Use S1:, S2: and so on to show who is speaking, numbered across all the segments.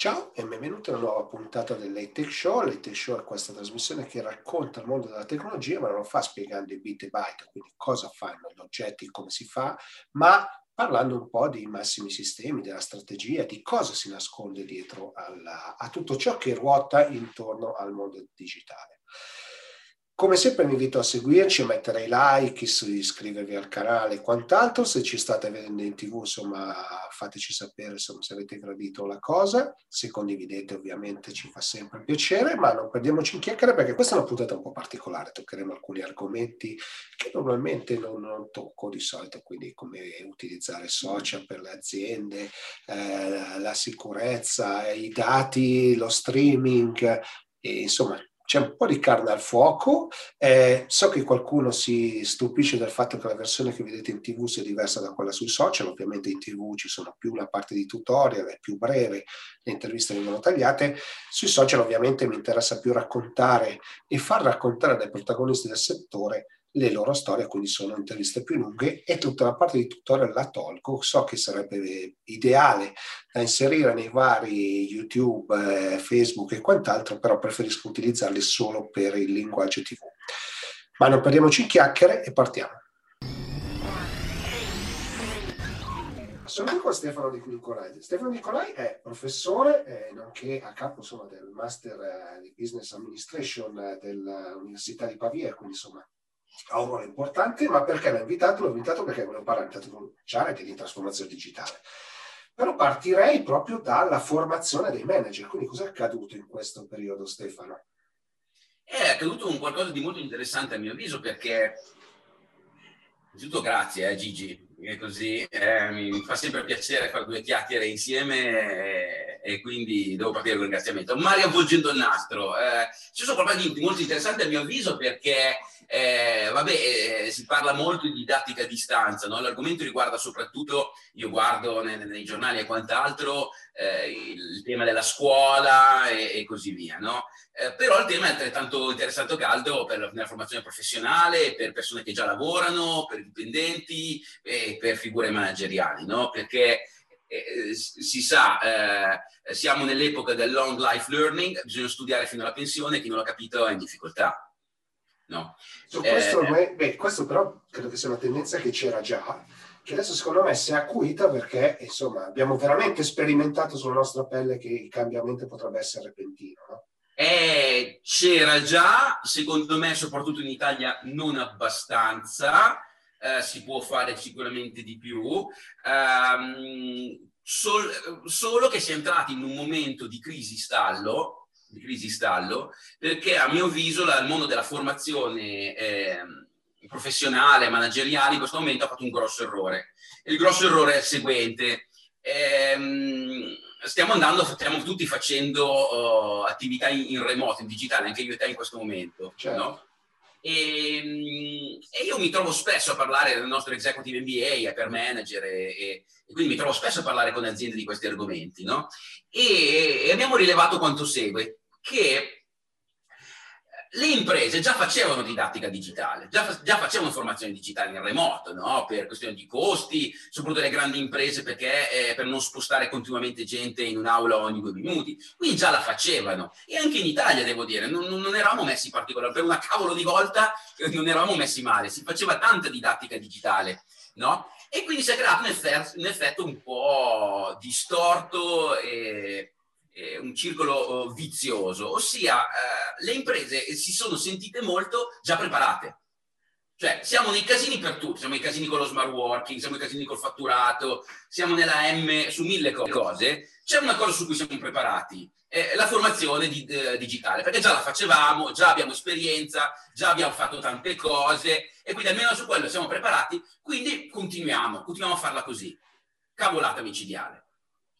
S1: Ciao e benvenuti a una nuova puntata dell'Hightech Show. L'Hightech Show è questa trasmissione che racconta il mondo della tecnologia, ma non lo fa spiegando i bit e byte, quindi cosa fanno gli oggetti, come si fa, ma parlando un po' di massimi sistemi, della strategia, di cosa si nasconde dietro alla, a tutto ciò che ruota intorno al mondo digitale. Come sempre vi invito a seguirci, mettere i like, iscrivervi al canale e quant'altro. Se ci state vedendo in tv, insomma, fateci sapere insomma, se avete gradito la cosa. Se condividete, ovviamente, ci fa sempre piacere, ma non perdiamoci in chiacchiere perché questa è una puntata un po' particolare. Toccheremo alcuni argomenti che normalmente non, non tocco di solito, quindi come utilizzare social per le aziende, eh, la sicurezza, i dati, lo streaming, e, insomma c'è un po' di carne al fuoco. Eh, so che qualcuno si stupisce del fatto che la versione che vedete in tv sia diversa da quella sui social. Ovviamente in tv ci sono più una parte di tutorial, è più breve, le interviste vengono tagliate. Sui social ovviamente mi interessa più raccontare e far raccontare dai protagonisti del settore le loro storie, quindi sono interviste più lunghe e tutta la parte di tutorial la tolgo. So che sarebbe ideale da inserire nei vari YouTube, eh, Facebook e quant'altro, però preferisco utilizzarli solo per il linguaggio TV. Ma non perdiamoci in chiacchiere e partiamo. Sono qui con Stefano Nicolai. Stefano Nicolai è professore, eh, nonché a capo insomma, del Master eh, di Business Administration eh, dell'Università di Pavia, quindi insomma ha un ruolo importante, ma perché l'ho invitato? L'ho invitato perché volevo parlare di tecnologia e di trasformazione digitale. Però partirei proprio dalla formazione dei manager. Quindi cosa è accaduto in questo periodo, Stefano?
S2: È accaduto un qualcosa di molto interessante a mio avviso perché, innanzitutto grazie eh, Gigi, perché così eh, mi fa sempre piacere fare due chiacchiere insieme e, e quindi devo partire con il ringraziamento. Mario avvolgendo il nastro, eh, c'è qualcosa di molto interessante a mio avviso perché eh, vabbè, eh, si parla molto di didattica a distanza, no? l'argomento riguarda soprattutto, io guardo nei, nei giornali e quant'altro, eh, il tema della scuola e, e così via, no? Eh, però il tema è altrettanto interessante caldo per la, formazione professionale, per persone che già lavorano, per dipendenti e per figure manageriali, no? perché eh, si sa, eh, siamo nell'epoca del long life learning, bisogna studiare fino alla pensione, chi non l'ha capito è in difficoltà. No.
S1: So, questo, eh, beh, questo però credo che sia una tendenza che c'era già, che adesso secondo me si è acuita perché insomma abbiamo veramente sperimentato sulla nostra pelle che il cambiamento potrebbe essere repentino. No?
S2: Eh, c'era già, secondo me, soprattutto in Italia, non abbastanza, eh, si può fare sicuramente di più. Um, sol- solo che si è entrati in un momento di crisi stallo di crisi stallo, perché a mio avviso il mondo della formazione eh, professionale, manageriale in questo momento ha fatto un grosso errore. Il grosso errore è il seguente. Ehm, stiamo andando, stiamo tutti facendo uh, attività in, in, remoto, in digitale, anche io e te in questo momento. Certo. No? E, ehm, e, io mi trovo spesso a parlare del nostro executive MBA per manager e, e, e, quindi mi trovo spesso a parlare con aziende di questi argomenti, no? E, abbiamo rilevato quanto segue che le imprese già facevano didattica digitale, già, già facevano formazione digitale in remoto, no? per questioni di costi, soprattutto le grandi imprese perché eh, per non spostare continuamente gente in un'aula ogni due minuti, quindi già la facevano. E anche in Italia, devo dire, non, non eravamo messi particolari, per una cavolo di volta non eravamo messi male, si faceva tanta didattica digitale, no? E quindi si è creato un effetto un, effetto un po' distorto e eh, un circolo oh, vizioso, ossia eh, le imprese si sono sentite molto già preparate. Cioè, siamo nei casini per tutti, siamo nei casini con lo smart working, siamo nei casini col fatturato, siamo nella M su mille cose. C'è una cosa su cui siamo preparati, è la formazione di, eh, digitale, perché già la facevamo, già abbiamo esperienza, già abbiamo fatto tante cose e quindi almeno su quello siamo preparati, quindi continuiamo, continuiamo a farla così. Cavolata micidiale.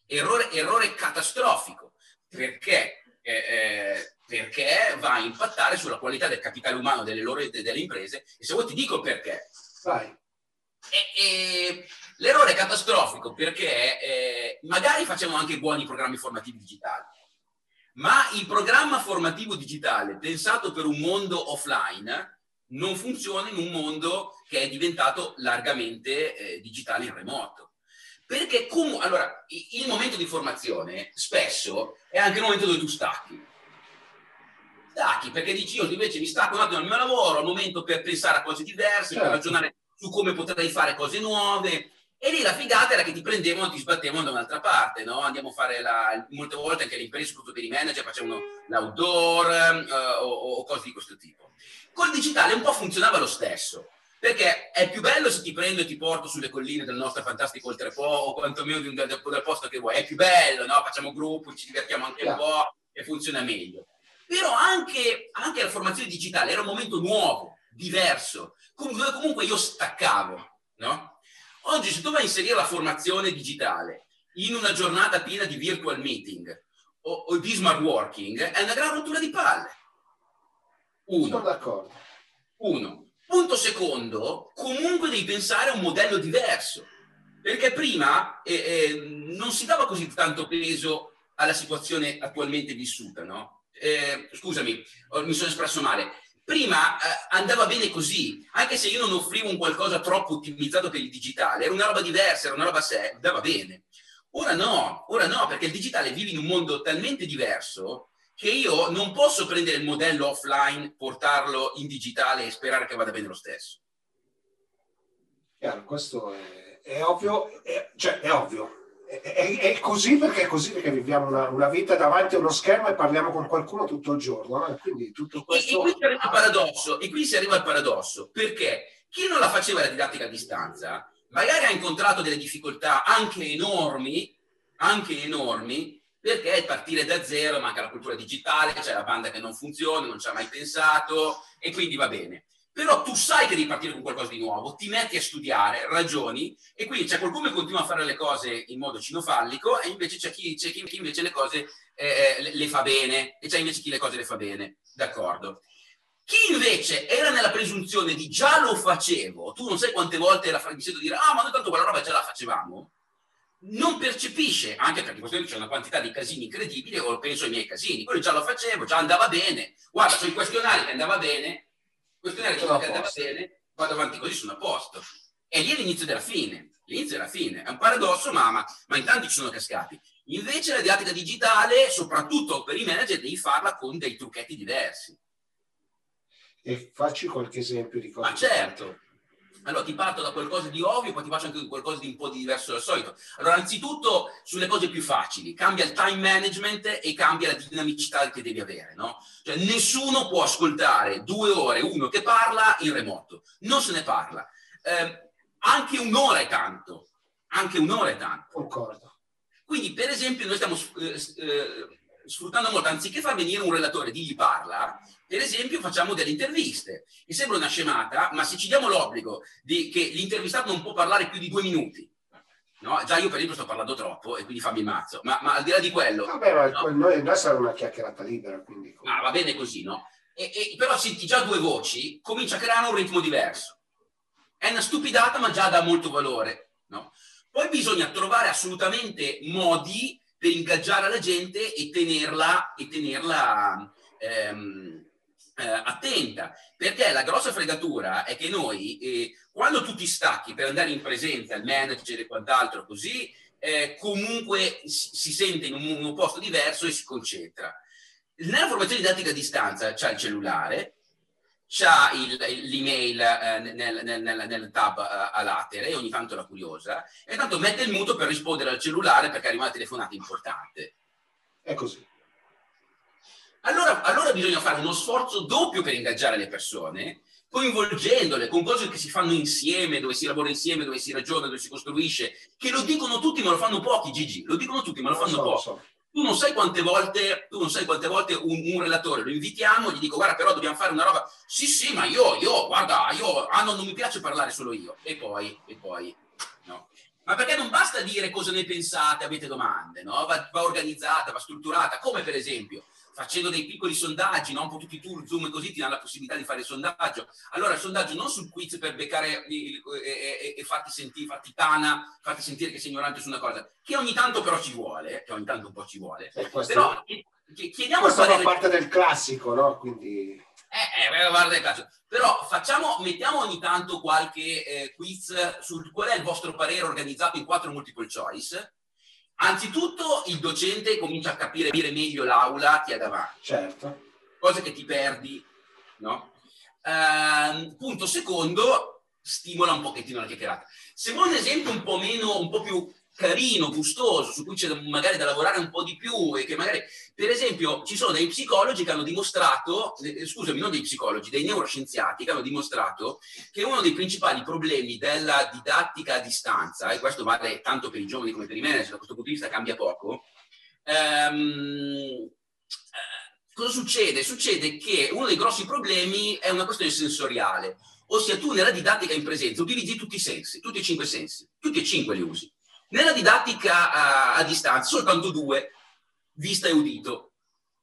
S2: Errore, errore catastrofico, perché, eh, eh, perché, va a impattare sulla qualità del capitale umano delle, loro, delle imprese e se vuoi ti dico perché. Vai. E, e, l'errore è catastrofico perché eh, magari facciamo anche buoni programmi formativi digitali, ma il programma formativo digitale pensato per un mondo offline non funziona in un mondo che è diventato largamente eh, digitale in remoto Perché comunque, allora, il momento di formazione spesso è anche il momento dove tu stacchi. Stacchi perché dici io invece mi stacco un attimo dal mio lavoro, è un momento per pensare a cose diverse, certo. per ragionare su come potrei fare cose nuove. E lì la figata era che ti prendevano e ti sbattevano da un'altra parte, no? Andiamo a fare la, molte volte anche le imprese, soprattutto per i manager, facevano l'outdoor uh, o, o cose di questo tipo. Col digitale un po' funzionava lo stesso perché è più bello se ti prendo e ti porto sulle colline del nostro fantastico Oltrepo o quantomeno di un, del, del posto che vuoi, è più bello, no? facciamo gruppo, ci divertiamo anche un po' e funziona meglio. Però anche, anche la formazione digitale era un momento nuovo, diverso, dove comunque io staccavo. No? Oggi se tu vai a inserire la formazione digitale in una giornata piena di virtual meeting o, o di smart working, è una gran rottura di palle.
S1: Uno. Sono d'accordo.
S2: Uno. Punto secondo, comunque devi pensare a un modello diverso, perché prima eh, eh, non si dava così tanto peso alla situazione attualmente vissuta, no? Eh, scusami, mi sono espresso male. Prima eh, andava bene così, anche se io non offrivo un qualcosa troppo ottimizzato per il digitale, era una roba diversa, era una roba sé, andava bene. Ora no, ora no, perché il digitale vive in un mondo talmente diverso che io non posso prendere il modello offline, portarlo in digitale e sperare che vada bene lo stesso.
S1: Chiaro, questo è, è ovvio, è, cioè è ovvio. È, è, così perché è così perché viviamo una, una, vita davanti a uno schermo e parliamo con qualcuno tutto il giorno. No? Quindi tutto questo...
S2: e, e, qui si arriva al paradosso, e qui si arriva al paradosso, perché chi non la faceva la didattica a distanza, magari ha incontrato delle difficoltà anche enormi, anche enormi, perché partire da zero manca la cultura digitale, c'è la banda che non funziona, non ci ha mai pensato e quindi va bene. Però tu sai che devi partire con qualcosa di nuovo, ti metti a studiare, ragioni e quindi c'è qualcuno che continua a fare le cose in modo cinofallico e invece c'è chi, c'è chi invece le cose eh, le, le, fa bene e c'è invece chi le cose le fa bene, d'accordo. Chi invece era nella presunzione di già lo facevo, tu non sai quante volte mi sento dire ah ma noi tanto quella roba già la facevamo, non percepisce, anche perché questo c'è una quantità di casini incredibili, o penso ai miei casini, quello già lo facevo, già andava bene, guarda, sono i questionari che andava bene, questionari che andava bene, vado avanti così, sono a posto. E lì è l'inizio della fine, l'inizio della fine, è un paradosso, ma, ma, ma in tanti ci sono cascati. Invece la didattica digitale, soprattutto per i manager, devi farla con dei trucchetti diversi.
S1: E facci qualche esempio di cosa.
S2: Ma certo. Allora ti parto da qualcosa di ovvio, poi ti faccio anche qualcosa di un po' di diverso dal solito. Allora, anzitutto sulle cose più facili, cambia il time management e cambia la dinamicità che devi avere, no? Cioè, nessuno può ascoltare due ore uno che parla in remoto, non se ne parla. Eh, anche un'ora è tanto, anche un'ora è tanto.
S1: Concordo.
S2: Quindi, per esempio, noi stiamo eh, eh, sfruttando molto, anziché far venire un relatore, digli parla, per esempio facciamo delle interviste. Mi sembra una scemata, ma se ci diamo l'obbligo di, che l'intervistato non può parlare più di due minuti, no? già io per esempio sto parlando troppo e quindi fammi mazzo, ma, ma, al di là di quello...
S1: Vabbè, ma no? noi noi sarà una chiacchierata libera, quindi...
S2: Ah, va bene così, no? E, e, però senti già due voci, comincia a creare un ritmo diverso. È una stupidata, ma già dà molto valore, no? Poi bisogna trovare assolutamente modi per ingaggiare la gente e tenerla, e tenerla ehm, eh, attenta, perché la grossa fregatura è che noi, eh, quando tu ti stacchi per andare in presenza, il manager e quant'altro così, eh, comunque si, sente in un, un, posto diverso e si concentra. Nella formazione didattica a distanza c'è il cellulare, c'ha il, l'email eh, nel, nel, nel, nel, tab eh, a latere ogni tanto la curiosa e tanto mette il muto per rispondere al cellulare perché arriva una telefonata importante.
S1: È così.
S2: Allora, allora bisogna fare uno sforzo doppio per ingaggiare le persone, coinvolgendole con cose che si fanno insieme, dove si lavora insieme, dove si ragiona, dove si costruisce, che lo dicono tutti ma lo fanno pochi, Gigi, lo dicono tutti ma lo fanno so, pochi. So. Tu non sai quante volte, tu non sai quante volte un, un, relatore lo invitiamo, gli dico guarda però dobbiamo fare una roba, sì sì ma io, io, guarda, io, ah no, non mi piace parlare solo io, e poi, e poi, no. Ma perché non basta dire cosa ne pensate, avete domande, no? Va, va organizzata, va strutturata, come per esempio facendo dei piccoli sondaggi, no? un po' tutti i tour, Zoom e così ti danno la possibilità di fare il sondaggio. Allora il sondaggio non sul quiz per beccare e, e, e farti sentire, farti tana, farti sentire che sei ignorante su una cosa, che ogni tanto però ci vuole, che ogni tanto un po' ci vuole.
S1: Questo, però chiediamo questo fa parte del classico, no? Quindi...
S2: Eh, eh, guarda il classico. Però facciamo, mettiamo ogni tanto qualche eh, quiz sul qual è il vostro parere organizzato in quattro multiple choice. Anzitutto il docente comincia a capire meglio l'aula che ha davanti.
S1: Certo.
S2: Cosa che ti perdi, no? Uh, punto secondo, stimola un pochettino la chiacchierata. Se vuoi un esempio un po' meno, un po' più carino, gustoso, su cui c'è magari da lavorare un po' di più e che magari, per esempio, ci sono dei psicologi che hanno dimostrato, eh, scusami, non dei psicologi, dei neuroscienziati che hanno dimostrato che uno dei principali problemi della didattica a distanza, e questo vale tanto per i giovani come per i manager, da questo punto di vista cambia poco, ehm, eh, cosa succede? Succede che uno dei grossi problemi è una questione sensoriale, ossia tu nella didattica in presenza utilizzi tutti i sensi, tutti i cinque sensi, tutti e cinque li usi. Nella didattica a, a distanza soltanto due, vista e udito.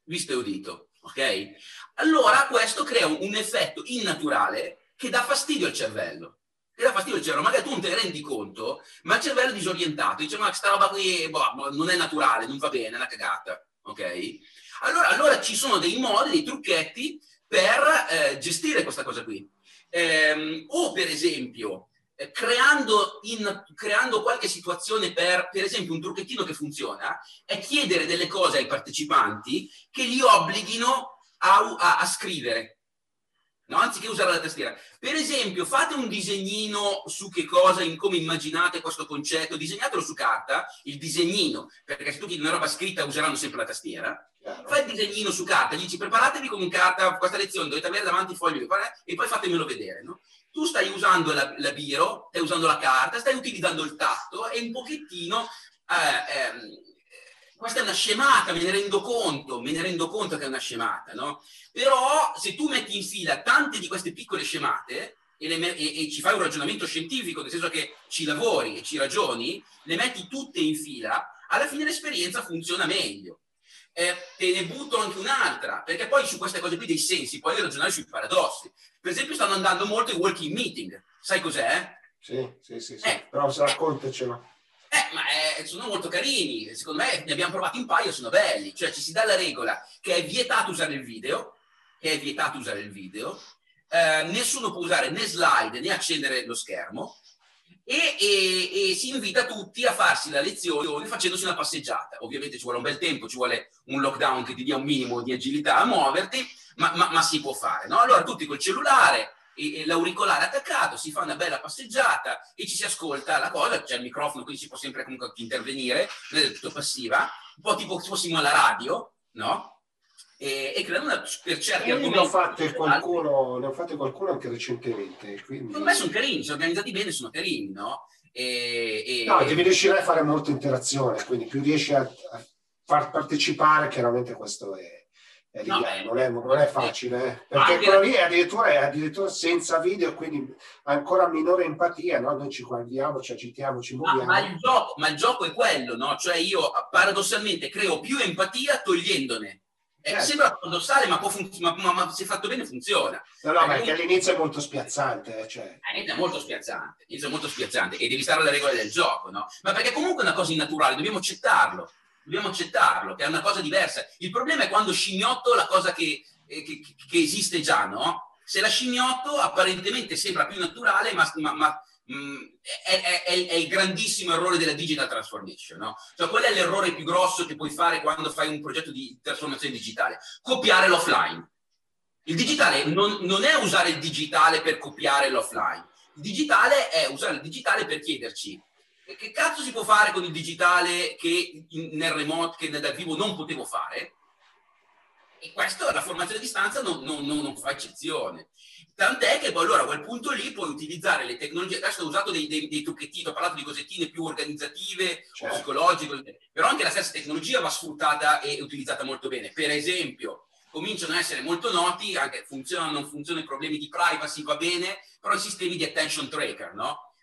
S2: Vista e udito, ok? Allora questo crea un, effetto innaturale che dà fastidio al cervello. Che dà fastidio al cervello. Magari tu non te ne rendi conto, ma il cervello è disorientato. Dice, ma questa roba qui boh, boh, non è naturale, non va bene, è una cagata. Ok? Allora, allora ci sono dei modi, dei trucchetti per eh, gestire questa cosa qui. Eh, o per esempio eh, creando, in, creando, qualche situazione per, per esempio, un trucchettino che funziona, è chiedere delle cose ai partecipanti che li obblighino a, a, a scrivere, no? anziché usare la tastiera. Per esempio, fate un disegnino su che cosa, in come immaginate questo concetto, disegnatelo su carta, il disegnino, perché se tu chiedi una roba scritta useranno sempre la tastiera. Chiaro. Fai il disegnino su carta, gli dici preparatevi con carta, questa lezione dovete avere davanti il foglio e poi fatemelo vedere. No? Tu stai usando la, la, biro, stai usando la carta, stai utilizzando il tatto e un pochettino... Eh, ehm, questa è una scemata, me ne rendo conto, me ne rendo conto che è una scemata, no? Però se tu metti in fila tante di queste piccole scemate e, le, e, e, ci fai un ragionamento scientifico, nel senso che ci lavori e ci ragioni, le metti tutte in fila, alla fine l'esperienza funziona meglio. Eh, te ne butto anche un'altra, perché poi su queste cose qui dei sensi puoi ragionare sui paradossi. Per esempio stanno andando molto i walking meeting, sai cos'è?
S1: Sì, sì, sì, sì. Eh, però se raccontacelo.
S2: Eh, ma eh, sono molto carini, secondo me ne abbiamo provati un paio, sono belli, cioè ci si dà la regola che è vietato usare il video, che è vietato usare il video, eh, nessuno può usare né slide né accendere lo schermo, e, e, e, si invita tutti a farsi la lezione facendosi una passeggiata. Ovviamente ci vuole un bel tempo, ci vuole un lockdown che ti dia un minimo di agilità a muoverti, ma, ma, ma si può fare. No? Allora tutti col cellulare e, e, l'auricolare attaccato, si fa una bella passeggiata e ci si ascolta la cosa, c'è il microfono, quindi si può sempre comunque intervenire, non è tutto passiva, un po' tipo se fossimo alla radio, no? E, e creano una, per certi
S1: e argomenti. Ne ho, fatte qualcuno, ne ho fatte qualcuno anche recentemente. Quindi...
S2: Secondo me sono carini, sono organizzati bene, sono carini, no?
S1: E, e... No, devi riuscire a fare molta interazione, quindi più riesci a, a far partecipare, chiaramente questo è, è no, non, è, non, è, facile, eh. perché quello lì è addirittura, è addirittura senza video, quindi ancora minore empatia, no? noi ci guardiamo, ci agitiamo, ci muoviamo.
S2: Ma, ma, il gioco, ma il gioco è quello, no? cioè io paradossalmente creo più empatia togliendone. Eh. Sembra paradossale, ma, fun- ma, ma, ma, se fatto bene funziona.
S1: No, no, perché all'inizio è molto spiazzante. Eh, cioè.
S2: All'inizio è molto spiazzante, è molto spiazzante e devi stare alle regole del gioco, no? Ma perché comunque è una cosa innaturale, dobbiamo accettarlo, dobbiamo accettarlo, che è una cosa diversa. Il problema è quando scimmiotto la cosa che, eh, che, che esiste già, no? Se la scimmiotto apparentemente sembra più naturale, ma, è, è, è, il grandissimo errore della digital transformation, no? Cioè, qual è l'errore più grosso che puoi fare quando fai un progetto di trasformazione digitale? Copiare l'offline. Il digitale non, non è usare il digitale per copiare l'offline. Il digitale è usare il digitale per chiederci che cazzo si può fare con il digitale che nel remote, che nel vivo non potevo fare? E questo la formazione a distanza non, non, non fa eccezione. Tant'è che poi allora a quel punto lì puoi utilizzare le tecnologie, adesso ho usato dei, dei, dei trucchettini, ho parlato di cosettine più organizzative, certo. psicologiche, però anche la stessa tecnologia va sfruttata e utilizzata molto bene. Per esempio, cominciano a essere molto noti, anche funzionano non funzionano i problemi di privacy, va bene, però i sistemi di attention tracker, no?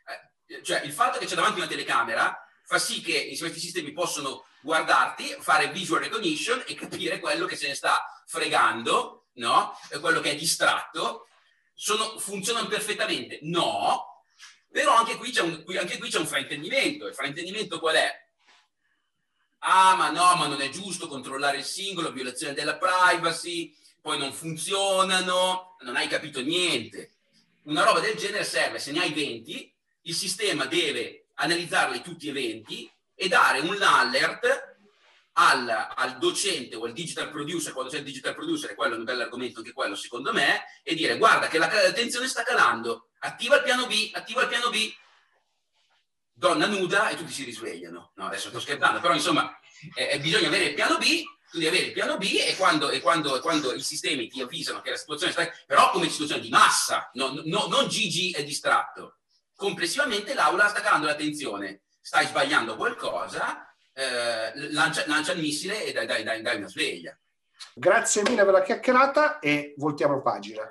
S2: Eh, cioè il fatto che c'è davanti una telecamera fa sì che questi sistemi possono guardarti, fare visual recognition e capire quello che se ne sta fregando, no? quello che è distratto sono, funzionano perfettamente? No, però anche qui, c'è un, anche qui c'è un fraintendimento. Il fraintendimento qual è? Ah, ma no, ma non è giusto controllare il singolo, violazione della privacy, poi non funzionano, non hai capito niente. Una roba del genere serve, se ne hai 20, il sistema deve analizzarli tutti i eventi e dare un alert al, al, docente o al digital producer, quando c'è il digital producer, quello è un bel argomento anche quello secondo me, e dire guarda che la, tensione sta calando, attiva il piano B, attiva il piano B, donna nuda e tutti si risvegliano. No, adesso sto scherzando, però insomma eh, bisogna avere il piano B, tu devi avere il piano B e quando, e quando, quando i sistemi ti avvisano che la situazione sta... però come situazione di massa, no, no, non Gigi è distratto. Complessivamente l'aula sta calando l'attenzione, stai sbagliando qualcosa, eh, lancia, lancia, il missile e dai, dai, dai, dai una sveglia.
S1: Grazie mille per la chiacchierata e voltiamo pagina.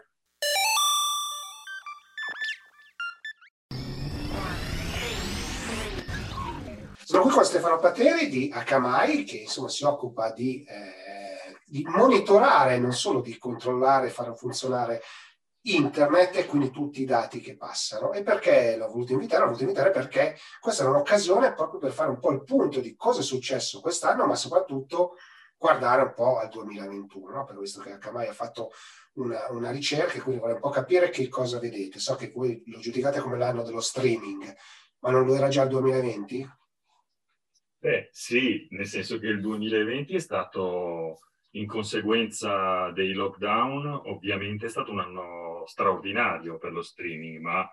S1: Sono qui con Stefano Pateri di Akamai che insomma si occupa di, eh, di monitorare, non solo di controllare e fare funzionare internet e quindi tutti i dati che passano. E perché l'ho voluto invitare? L'ho voluto invitare perché questa è un'occasione proprio per fare un po' il punto di cosa è successo quest'anno, ma soprattutto guardare un po' al 2021, no? perché visto che Akamai ha fatto una, una, ricerca, quindi vorrei un po' capire che cosa vedete. So che voi lo giudicate come l'anno dello streaming, ma non lo era già il 2020?
S3: Beh, sì, nel senso che il 2020 è stato, in conseguenza dei lockdown, ovviamente è stato un anno straordinario per lo streaming, ma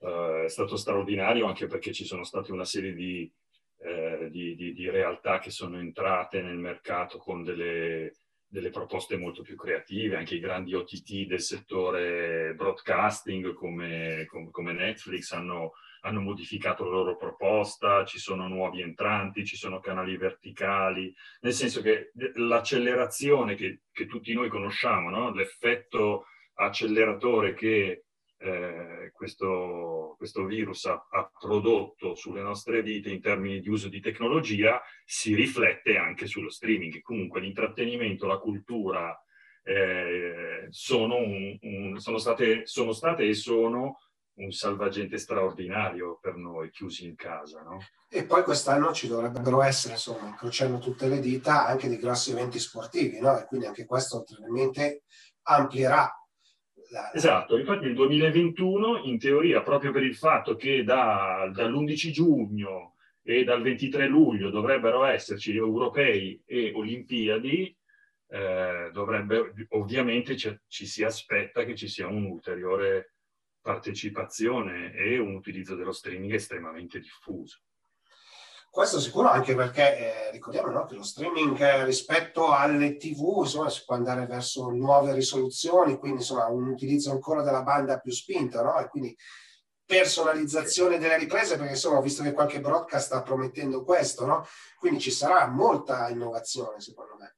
S3: eh, è stato straordinario anche perché ci sono state una serie di, eh, di, di, di realtà che sono entrate nel mercato con delle, delle proposte molto più creative, anche i grandi OTT del settore broadcasting come, come, come Netflix hanno hanno modificato la loro proposta, ci sono nuovi entranti, ci sono canali verticali, nel senso che l'accelerazione che, che tutti noi conosciamo, no? l'effetto acceleratore che eh, questo, questo, virus ha, ha, prodotto sulle nostre vite in termini di uso di tecnologia si riflette anche sullo streaming. Comunque l'intrattenimento, la cultura eh, sono, un, un, sono, state, sono state e sono un salvagente straordinario per noi chiusi in casa. No?
S1: E poi quest'anno ci dovrebbero essere, insomma, incrociando tutte le dita, anche dei grossi eventi sportivi, no? e quindi anche questo ulteriormente amplierà.
S3: La... Esatto, infatti il 2021 in teoria proprio per il fatto che da, dall'11 giugno e dal 23 luglio dovrebbero esserci europei e olimpiadi, eh, dovrebbe, ovviamente ci, ci si aspetta che ci sia un ulteriore partecipazione e un utilizzo dello streaming estremamente diffuso.
S1: Questo sicuro anche perché eh, ricordiamo no, che lo streaming eh, rispetto alle tv insomma, si può andare verso nuove risoluzioni, quindi insomma un utilizzo ancora della banda più spinta no? e quindi personalizzazione delle riprese perché insomma ho visto che qualche broadcast sta promettendo questo, no? quindi ci sarà molta innovazione secondo me.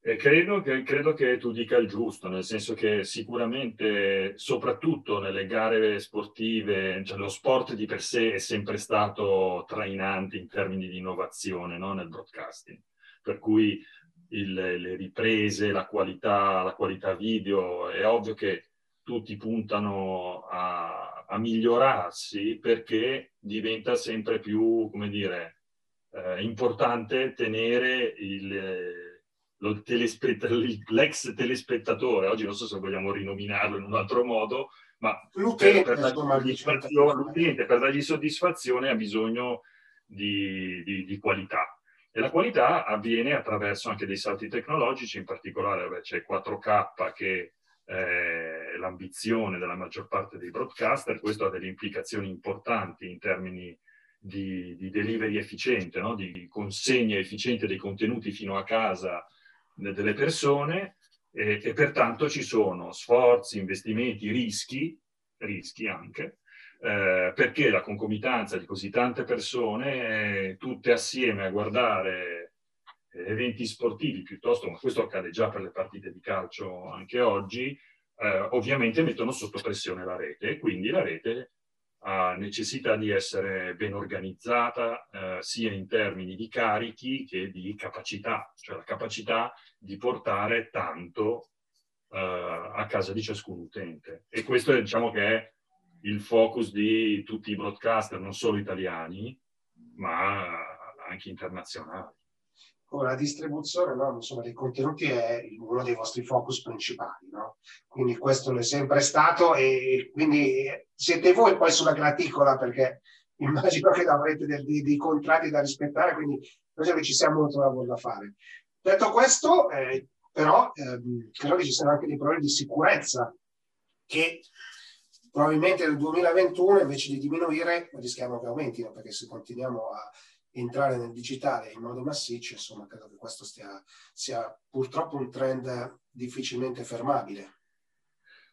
S3: Eh, credo, che, credo, che, tu dica il giusto, nel senso che sicuramente, soprattutto nelle gare sportive, cioè lo sport di per sé è sempre stato trainante in termini di innovazione no? nel broadcasting. Per cui il, le riprese, la qualità, la qualità video, è ovvio che tutti puntano a, a migliorarsi perché diventa sempre più, come dire, eh, importante tenere il telespett- l'ex telespettatore, oggi non so se vogliamo rinominarlo in un altro modo, ma l'utente per, per, dargli l'utente per dargli soddisfazione ha bisogno di, di, di, qualità. E la qualità avviene attraverso anche dei salti tecnologici, in particolare beh, c'è 4K che è l'ambizione della maggior parte dei broadcaster, questo ha delle implicazioni importanti in termini di, di delivery efficiente, no? di consegna efficiente dei contenuti fino a casa delle persone e, e pertanto ci sono sforzi, investimenti, rischi, rischi anche, eh, perché la concomitanza di così tante persone, eh, tutte assieme a guardare eh, eventi sportivi piuttosto, ma questo accade già per le partite di calcio anche oggi, eh, ovviamente mettono sotto pressione la rete e quindi la rete ha necessità di essere ben organizzata eh, sia in termini di carichi che di capacità, cioè la capacità di portare tanto eh, a casa di ciascun utente. E questo è, diciamo che è il focus di tutti i broadcaster, non solo italiani, ma anche internazionali.
S1: La distribuzione no? Insomma, dei contenuti è uno dei vostri focus principali, no? quindi questo è sempre stato e quindi siete voi poi sulla graticola perché immagino che avrete dei, dei contratti da rispettare, quindi che ci sia molto lavoro da fare. Detto questo, eh, però, ehm, credo che ci siano anche dei problemi di sicurezza che probabilmente nel 2021 invece di diminuire rischiamo che aumentino perché se continuiamo a entrare nel digitale in modo massiccio, insomma, credo che questo stia, sia purtroppo un trend difficilmente fermabile.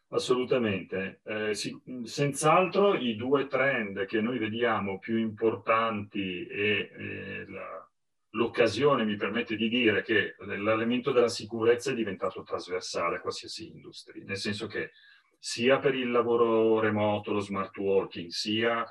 S3: Assolutamente. Eh, sì, senz'altro i due trend che noi vediamo più importanti e eh, la, l'occasione mi permette di dire che l'elemento della sicurezza è diventato trasversale a qualsiasi industria, nel senso che sia per il lavoro remoto, lo smart working, sia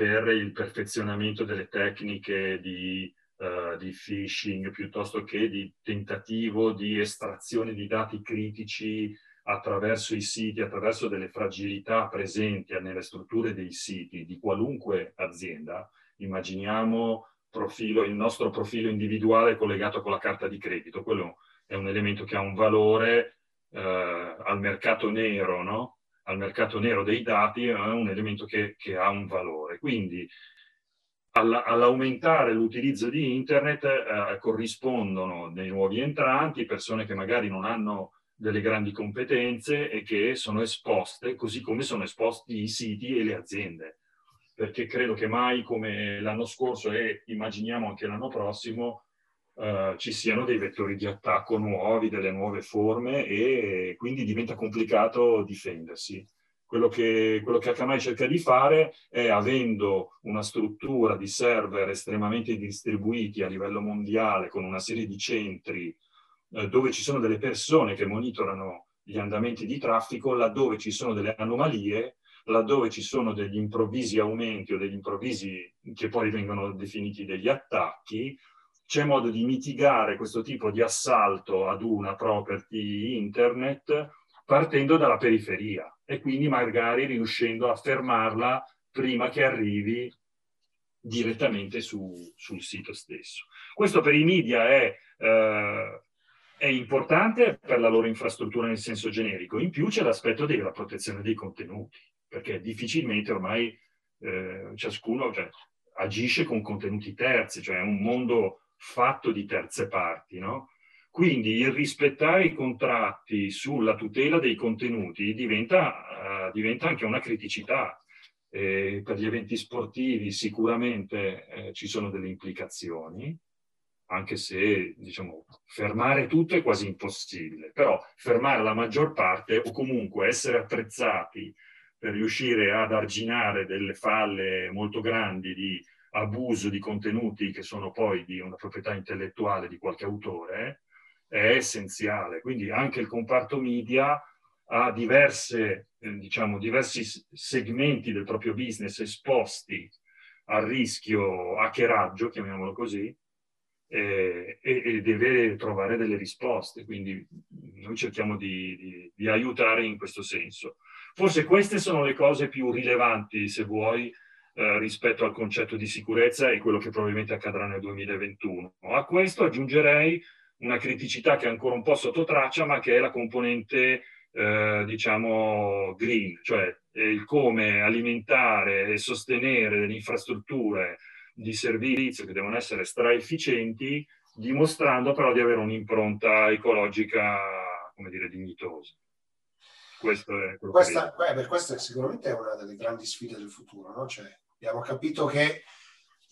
S3: per il perfezionamento delle tecniche di, uh, di phishing piuttosto che di tentativo di estrazione di dati critici attraverso i siti, attraverso delle fragilità presenti nelle strutture dei siti di qualunque azienda. Immaginiamo profilo, il nostro profilo individuale collegato con la carta di credito. Quello è un elemento che ha un valore eh, al mercato nero, no? Al mercato nero dei dati è un elemento che, che ha un valore. Quindi all'aumentare l'utilizzo di internet eh, corrispondono dei nuovi entranti, persone che magari non hanno delle grandi competenze e che sono esposte, così come sono esposti i siti e le aziende. Perché credo che mai come l'anno scorso e immaginiamo anche l'anno prossimo uh, ci siano dei vettori di attacco nuovi, delle nuove forme e quindi diventa complicato difendersi. Quello che, quello che Akamai cerca di fare è, avendo una struttura di server estremamente distribuiti a livello mondiale, con una serie di centri eh, dove ci sono delle persone che monitorano gli andamenti di traffico, laddove ci sono delle anomalie, laddove ci sono degli improvvisi aumenti o degli improvvisi che poi vengono definiti degli attacchi, c'è modo di mitigare questo tipo di assalto ad una property internet partendo dalla periferia e quindi magari riuscendo a fermarla prima che arrivi direttamente su, sul sito stesso. Questo per i media è, eh, è, importante per la loro infrastruttura nel senso generico. In più c'è l'aspetto della protezione dei contenuti, perché difficilmente ormai eh, ciascuno cioè, agisce con contenuti terzi, cioè è un mondo fatto di terze parti, no? Quindi il rispettare i contratti sulla tutela dei contenuti diventa, uh, diventa anche una criticità. Eh, per gli eventi sportivi sicuramente eh, ci sono delle implicazioni, anche se diciamo, fermare tutto è quasi impossibile, però fermare la maggior parte o comunque essere attrezzati per riuscire ad arginare delle falle molto grandi di abuso di contenuti che sono poi di una proprietà intellettuale di qualche autore è essenziale. Quindi anche il comparto media ha diverse, eh, diciamo, diversi segmenti del proprio business esposti al rischio hackeraggio, chiamiamolo così, e, e, deve trovare delle risposte. Quindi noi cerchiamo di, di, di aiutare in questo senso. Forse queste sono le cose più rilevanti, se vuoi, eh, rispetto al concetto di sicurezza e quello che probabilmente accadrà nel 2021. A questo aggiungerei una criticità che è ancora un po' sotto traccia, ma che è la componente, eh, diciamo, green, cioè il come alimentare e sostenere delle infrastrutture di servizio che devono essere straefficienti, dimostrando però di avere un'impronta ecologica, come dire, dignitosa.
S1: Questo è questa, che... beh, questa sicuramente è una delle grandi sfide del futuro, no? cioè, abbiamo capito che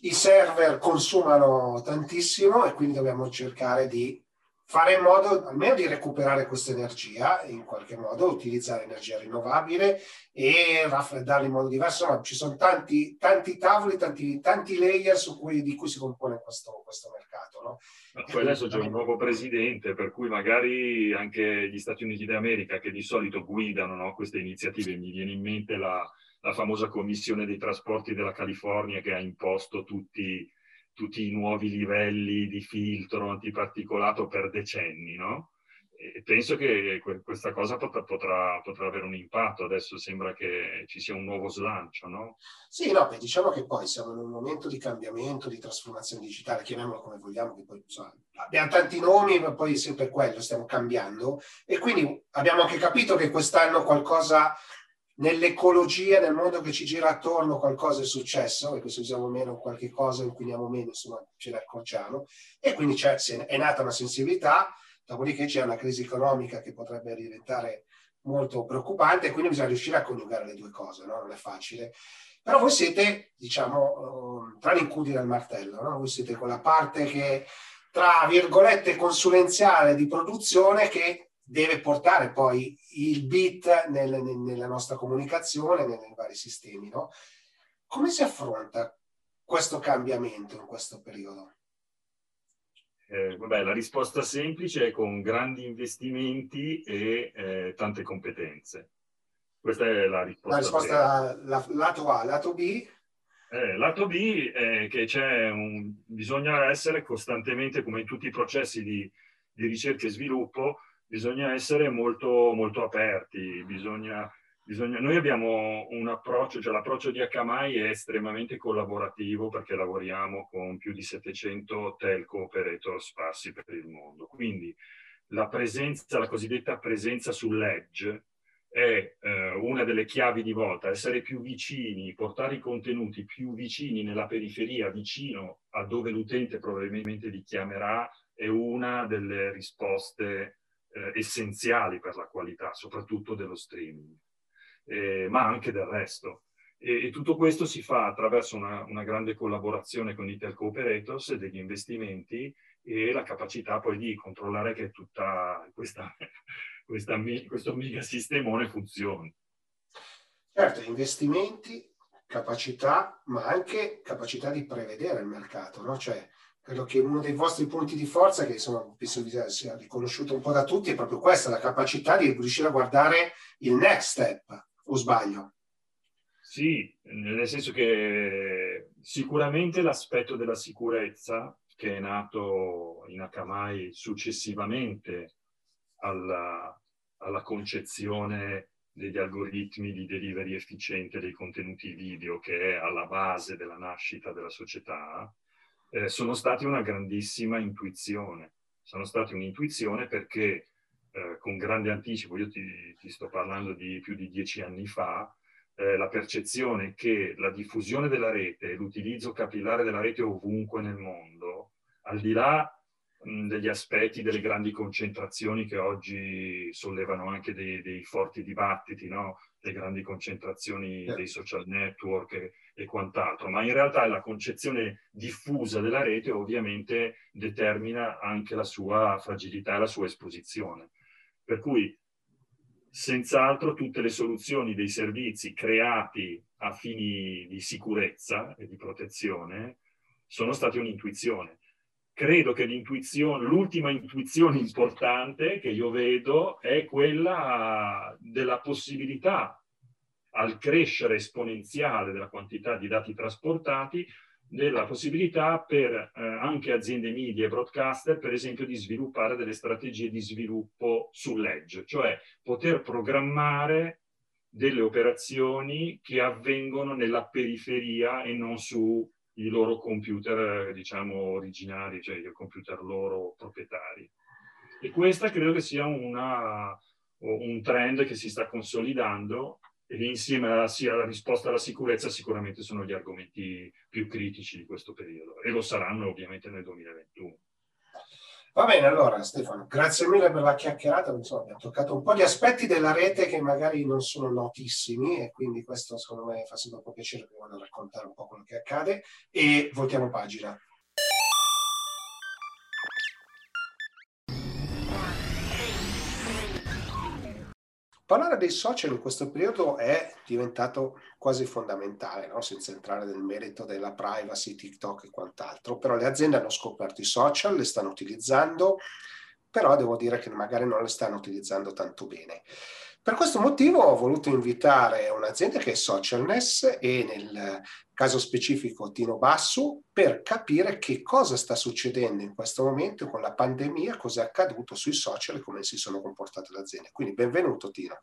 S1: i server consumano tantissimo e quindi dobbiamo cercare di fare in modo almeno di recuperare questa energia in qualche modo, utilizzare energia rinnovabile e raffreddarla in modo diverso. Ma ci sono tanti, tanti tavoli, tanti, tanti layer cui, di cui si compone questo, questo mercato. No?
S3: poi adesso c'è un nuovo presidente, per cui magari anche gli Stati Uniti d'America, che di solito guidano no, queste iniziative, mi viene in mente la, la famosa commissione dei trasporti della California che ha imposto tutti, tutti i nuovi livelli di filtro antiparticolato per decenni, no? e penso che questa cosa potrà, potrà, potrà, avere un impatto. Adesso sembra che ci sia un nuovo slancio, no?
S1: Sì, no, beh, diciamo che poi siamo in un momento di cambiamento, di trasformazione digitale, chiamiamolo come vogliamo, che poi insomma, abbiamo tanti nomi, ma poi sempre quello, stiamo cambiando. E quindi abbiamo anche capito che quest'anno qualcosa nell'ecologia, nel mondo che ci gira attorno, qualcosa è successo, perché se usiamo meno qualche cosa, inquiniamo meno, insomma, ce ne accorgiamo. E quindi è nata una sensibilità Dopodiché c'è una crisi economica che potrebbe diventare molto preoccupante e quindi bisogna riuscire a coniugare le due cose, no? non è facile. Però voi siete, diciamo, tra l'incudine e il martello, no? voi siete quella parte che, tra virgolette, consulenziale di produzione che deve portare poi il bit nel, nel, nella nostra comunicazione, nei, nei vari sistemi. No? Come si affronta questo cambiamento in questo periodo?
S3: Eh, vabbè, la risposta semplice è con grandi investimenti e eh, tante competenze. Questa è la risposta.
S1: La risposta la, lato A, lato B?
S3: Eh, lato B è che c'è un, bisogna essere costantemente, come in tutti i processi di, di ricerca e sviluppo, bisogna essere molto, molto aperti, bisogna Bisogna, noi abbiamo un approccio, cioè l'approccio di Akamai è estremamente collaborativo perché lavoriamo con più di 700 telco operator sparsi per il mondo. Quindi la presenza, la cosiddetta presenza sull'edge è eh, una delle chiavi di volta, essere più vicini, portare i contenuti più vicini nella periferia, vicino a dove l'utente probabilmente li chiamerà, è una delle risposte eh, essenziali per la qualità, soprattutto dello streaming eh, ma anche del resto. E, e, tutto questo si fa attraverso una, una, grande collaborazione con i telco operators, degli investimenti e la capacità poi di controllare che tutta questa, questa, questo mega sistemone funzioni.
S1: Certo, investimenti, capacità, ma anche capacità di prevedere il mercato, no? Cioè, credo che uno dei vostri punti di forza, che insomma penso sia riconosciuto un po' da tutti, è proprio questa, la capacità di riuscire a guardare il next step o sbaglio?
S3: Sì, nel senso che sicuramente l'aspetto della sicurezza che è nato in Akamai successivamente alla, alla concezione degli algoritmi di delivery efficiente dei contenuti video che è alla base della nascita della società, eh, sono stati una grandissima intuizione. Sono stati un'intuizione perché eh, con grande anticipo, io ti, ti, sto parlando di più di dieci anni fa, eh, la percezione che la diffusione della rete l'utilizzo capillare della rete ovunque nel mondo, al di là degli aspetti delle grandi concentrazioni che oggi sollevano anche dei, dei forti dibattiti, no? le grandi concentrazioni dei social network e, e, quant'altro, ma in realtà la concezione diffusa della rete ovviamente determina anche la sua fragilità e la sua esposizione. Per cui senz'altro tutte le soluzioni dei servizi creati a fini di sicurezza e di protezione sono state un'intuizione. Credo che l'intuizione, l'ultima intuizione importante che io vedo è quella della possibilità al crescere esponenziale della quantità di dati trasportati della possibilità per eh, anche aziende media e broadcaster, per esempio, di sviluppare delle strategie di sviluppo sull'edge, cioè poter programmare delle operazioni che avvengono nella periferia e non sui loro computer, diciamo, originari, cioè i computer loro proprietari. E questa credo che sia una, un trend che si sta consolidando e insieme alla, alla, risposta alla sicurezza sicuramente sono gli argomenti più critici di questo periodo e lo saranno ovviamente nel 2021.
S1: Va bene, allora Stefano, grazie mille per la chiacchierata, insomma abbiamo toccato un po' di aspetti della rete che magari non sono notissimi e quindi questo secondo me fa sempre un po' piacere che vado a raccontare un po' quello che accade e voltiamo pagina. Parlare dei social in questo periodo è diventato quasi fondamentale, no? senza entrare nel merito della privacy, TikTok e quant'altro, però le aziende hanno scoperto i social, le stanno utilizzando, però devo dire che magari non le stanno utilizzando tanto bene. Per questo motivo ho voluto invitare un'azienda che è Socialness e nel caso specifico Tino Bassu per capire che cosa sta succedendo in questo momento con la pandemia, cosa è accaduto sui social e come si sono comportate le aziende. Quindi benvenuto Tino.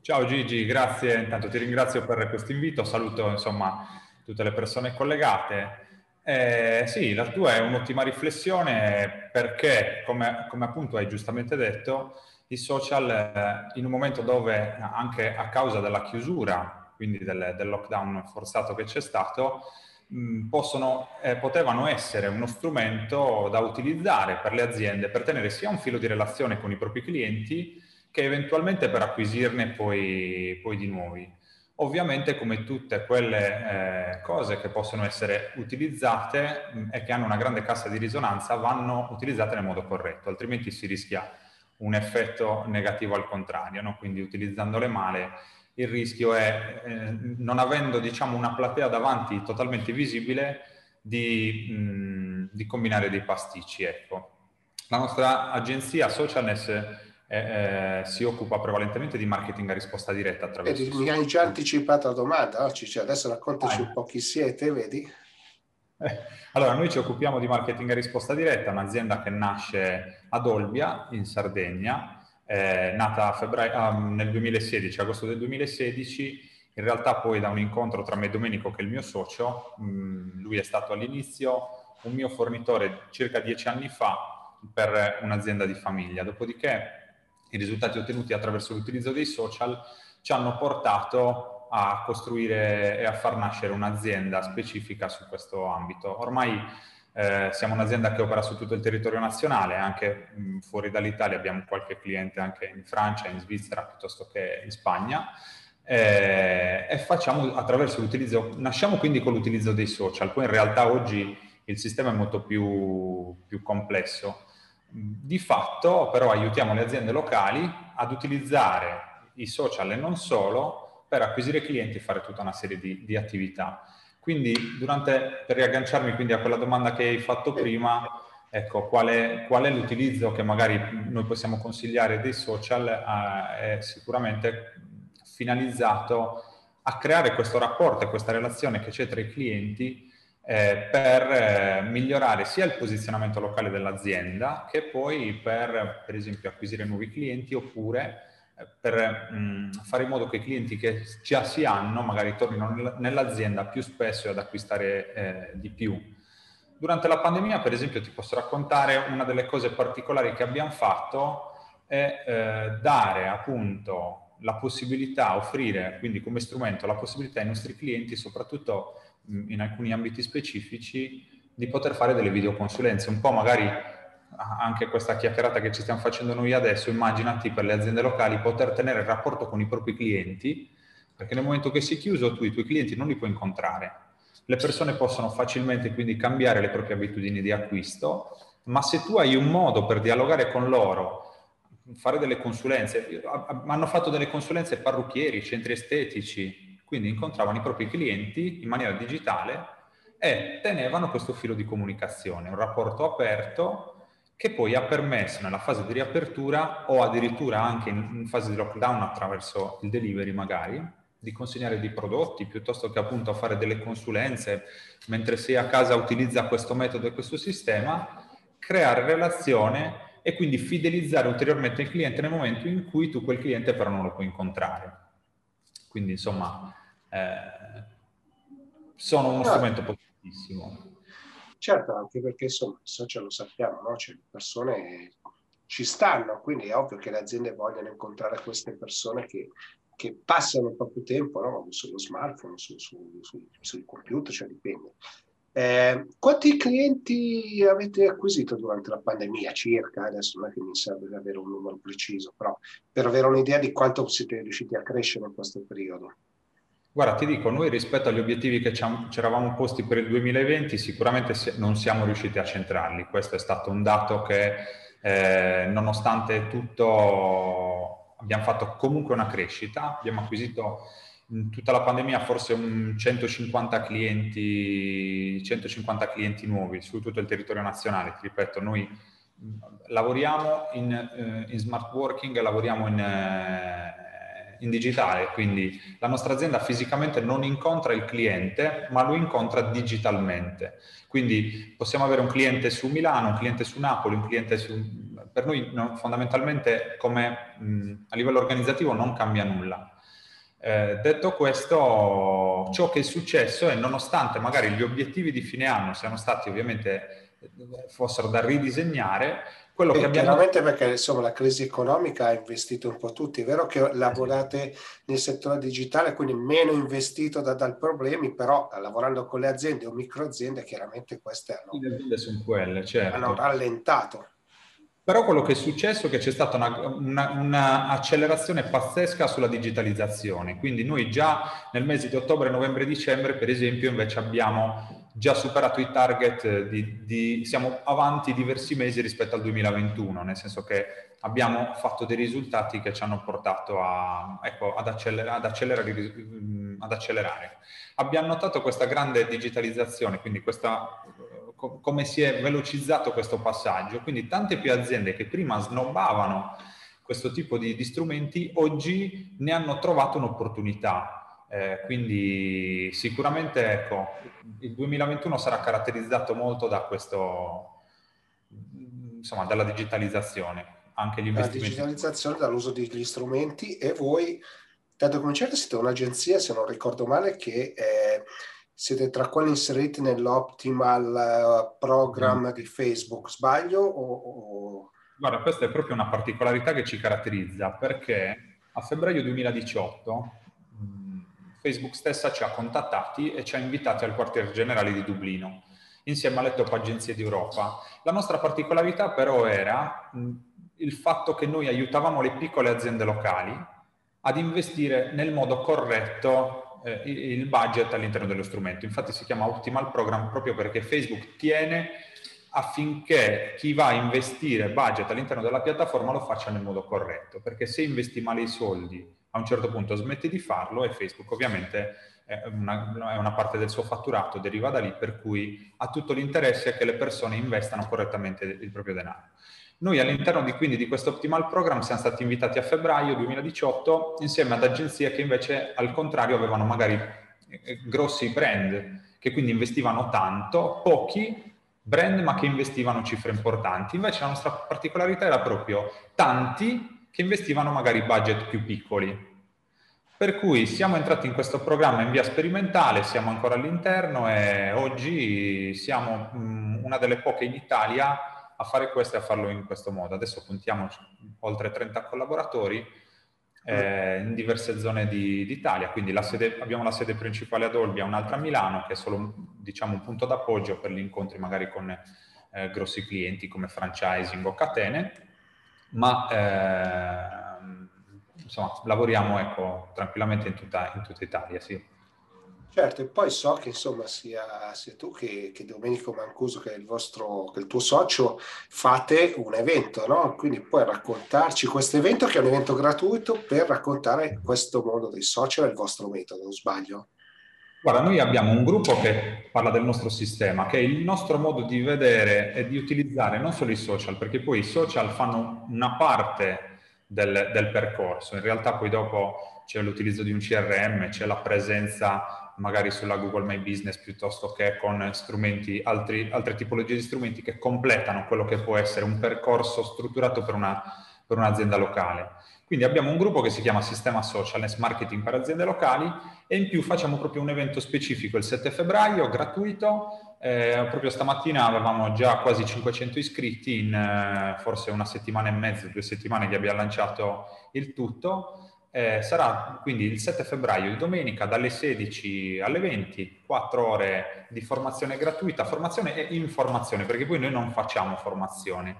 S4: Ciao Gigi, grazie. Intanto ti ringrazio per questo invito. Saluto insomma tutte le persone collegate. Eh, sì, la tua è un'ottima riflessione perché, come, come appunto hai giustamente detto, i social eh, in un momento dove anche a causa della chiusura, quindi del, del lockdown forzato che c'è stato, mh, possono, eh, potevano essere uno strumento da utilizzare per le aziende per tenere sia un filo di relazione con i propri clienti che eventualmente per acquisirne poi, poi di nuovi. Ovviamente come tutte quelle eh, cose che possono essere utilizzate mh, e che hanno una grande cassa di risonanza vanno utilizzate nel modo corretto, altrimenti si rischia un effetto negativo al contrario, no? quindi utilizzandole male il rischio è, eh, non avendo diciamo, una platea davanti totalmente visibile, di, mh, di combinare dei pasticci. Ecco. La nostra agenzia Socialness eh, eh, si occupa prevalentemente di marketing a risposta diretta attraverso...
S1: Vedi, mi hai già anticipato la domanda, no? cioè, adesso raccontaci ah, un po' chi siete, vedi?
S4: Allora, noi ci occupiamo di marketing a risposta diretta, un'azienda che nasce ad Olbia, in Sardegna, eh, nata febbraio, ah, nel 2016, agosto del 2016, in realtà poi da un incontro tra me e Domenico, che è il mio socio, mh, mm, lui è stato all'inizio un mio fornitore circa dieci anni fa per un'azienda di famiglia, dopodiché i risultati ottenuti attraverso l'utilizzo dei social ci hanno portato a costruire e a far nascere un'azienda specifica su questo ambito. Ormai eh, siamo un'azienda che opera su tutto il territorio nazionale, anche mh, fuori dall'Italia abbiamo qualche cliente anche in Francia, in Svizzera piuttosto che in Spagna. Eh, e facciamo attraverso l'utilizzo, nasciamo quindi con l'utilizzo dei social, poi in realtà oggi il sistema è molto più, più complesso. Di fatto però aiutiamo le aziende locali ad utilizzare i social e non solo per acquisire clienti e fare tutta una serie di, di attività. Quindi, durante, per riagganciarmi quindi a quella domanda che hai fatto prima, ecco, qual è, qual è l'utilizzo che magari noi possiamo consigliare dei social? Eh, è sicuramente finalizzato a creare questo rapporto e questa relazione che c'è tra i clienti eh, per eh, migliorare sia il posizionamento locale dell'azienda che poi per, per esempio, acquisire nuovi clienti oppure per mh, mm, fare in modo che i clienti che già si hanno magari tornino nell'azienda più spesso e ad acquistare eh, di più. Durante la pandemia, per esempio, ti posso raccontare una delle cose particolari che abbiamo fatto è eh, dare appunto la possibilità, offrire quindi come strumento la possibilità ai nostri clienti, soprattutto mh, mm, in alcuni ambiti specifici, di poter fare delle videoconsulenze, un po' magari anche questa chiacchierata che ci stiamo facendo noi adesso, immaginati per le aziende locali poter tenere il rapporto con i propri clienti, perché nel momento che sei chiuso tu i tuoi clienti non li puoi incontrare. Le persone possono facilmente quindi cambiare le proprie abitudini di acquisto, ma se tu hai un modo per dialogare con loro, fare delle consulenze, hanno fatto delle consulenze parrucchieri, centri estetici, quindi incontravano i propri clienti in maniera digitale e tenevano questo filo di comunicazione, un rapporto aperto che poi ha permesso nella fase di riapertura o addirittura anche in, fase di lockdown attraverso il delivery magari, di consegnare dei prodotti piuttosto che appunto fare delle consulenze mentre sei a casa utilizza questo metodo e questo sistema, creare relazione e quindi fidelizzare ulteriormente il cliente nel momento in cui tu quel cliente però non lo puoi incontrare. Quindi insomma eh, sono uno strumento potentissimo.
S1: Certo, anche perché insomma i social lo sappiamo, no? cioè, le persone ci stanno, quindi è ovvio che le aziende vogliono incontrare queste persone che, che passano il proprio tempo no? sullo smartphone, su, su, su, sul computer, cioè dipende. Eh, quanti clienti avete acquisito durante la pandemia circa? Adesso non è che mi serve avere un numero preciso, però per avere un'idea di quanto siete riusciti a crescere in questo periodo.
S4: Guarda, ti dico, noi rispetto agli obiettivi che ci eravamo posti per il 2020 sicuramente non siamo riusciti a centrarli. Questo è stato un dato che eh, nonostante tutto abbiamo fatto comunque una crescita, abbiamo acquisito in tutta la pandemia forse un 150 clienti, 150 clienti nuovi su tutto il territorio nazionale. Ti ripeto, noi lavoriamo in, eh, in smart working, lavoriamo in... Eh, in digitale, quindi la nostra azienda fisicamente non incontra il cliente, ma lo incontra digitalmente. Quindi possiamo avere un cliente su Milano, un cliente su Napoli, un cliente su... Per noi no, fondamentalmente come mh, a livello organizzativo non cambia nulla. Eh, detto questo, ciò che è successo è nonostante magari gli obiettivi di fine anno siano stati ovviamente fossero da ridisegnare,
S1: quello che abbiamo... Chiaramente perché insomma la crisi economica ha investito un po' tutti, è vero che lavorate nel settore digitale, quindi meno investito da, dal problemi, però lavorando con le aziende o micro aziende chiaramente queste hanno,
S4: quelle, certo.
S1: hanno rallentato.
S4: Però quello che è successo è che c'è stata un'accelerazione una, una pazzesca sulla digitalizzazione, quindi noi già nel mese di ottobre, novembre, dicembre, per esempio, invece abbiamo già superato i target, di, di, siamo avanti diversi mesi rispetto al 2021, nel senso che abbiamo fatto dei risultati che ci hanno portato a, ecco, ad, accelerare, ad, accelerare, ad accelerare. Abbiamo notato questa grande digitalizzazione, quindi questa come si è velocizzato questo passaggio. Quindi tante più aziende che prima snobbavano questo tipo di, di strumenti, oggi ne hanno trovato un'opportunità. Eh, quindi sicuramente ecco, il 2021 sarà caratterizzato molto da questo, insomma, dalla digitalizzazione, anche gli investimenti.
S1: La digitalizzazione, dall'uso degli strumenti e voi, dato cominciate, siete un'agenzia, se non ricordo male, che... Eh, siete tra quelli inseriti nell'optimal eh, program mm. di Facebook, sbaglio? O, o...
S4: Guarda, questa è proprio una particolarità che ci caratterizza perché a febbraio 2018 mm, Facebook stessa ci ha contattati e ci ha invitati al quartier generale di Dublino insieme alle top agenzie d'Europa. La nostra particolarità però era il fatto che noi aiutavamo le piccole aziende locali ad investire nel modo corretto eh, il budget all'interno dello strumento. Infatti si chiama Optimal Program proprio perché Facebook tiene affinché chi va a investire budget all'interno della piattaforma lo faccia nel modo corretto, perché se investi male i soldi a un certo punto smetti di farlo e Facebook ovviamente è una, è una parte del suo fatturato, deriva da lì, per cui ha tutto l'interesse che le persone investano correttamente il proprio denaro. Noi all'interno di, quindi di questo Optimal Program siamo stati invitati a febbraio 2018 insieme ad agenzie che invece al contrario avevano magari eh, grossi brand che quindi investivano tanto, pochi brand ma che investivano cifre importanti. Invece la nostra particolarità era proprio tanti che investivano magari budget più piccoli. Per cui siamo entrati in questo programma in via sperimentale, siamo ancora all'interno e oggi siamo mh, una delle poche in Italia a fare questo e a farlo in questo modo. Adesso contiamo oltre 30 collaboratori eh, in diverse zone di, d'Italia, quindi la sede, abbiamo la sede principale ad Olbia, un'altra a Milano, che è solo diciamo, un punto d'appoggio per gli incontri magari con eh, grossi clienti come franchising o catene, ma eh, insomma, lavoriamo ecco, tranquillamente in tutta, in tutta Italia. Sì.
S1: Certo, e poi so che insomma sia, sia tu che, che, Domenico Mancuso, che è, il vostro, che è il tuo socio, fate un evento, no? Quindi puoi raccontarci questo evento che è un evento gratuito per raccontare questo mondo dei social e il vostro metodo, non sbaglio?
S4: Guarda, noi abbiamo un gruppo che parla del nostro sistema, che è il nostro modo di vedere e di utilizzare non solo i social, perché poi i social fanno una parte del, del percorso, in realtà poi dopo c'è l'utilizzo di un CRM, c'è la presenza magari sulla Google My Business piuttosto che con strumenti, altri, altre tipologie di strumenti che completano quello che può essere un percorso strutturato per, una, per un'azienda locale. Quindi abbiamo un gruppo che si chiama Sistema Socialness Marketing per aziende locali e in più facciamo proprio un evento specifico il 7 febbraio, gratuito. Eh, proprio stamattina avevamo già quasi 500 iscritti in eh, forse una settimana e mezza, due settimane che abbiamo lanciato il tutto eh, sarà quindi il 7 febbraio, di domenica, dalle 16 alle 20, 4 ore di formazione gratuita, formazione e informazione, perché poi noi non facciamo formazione.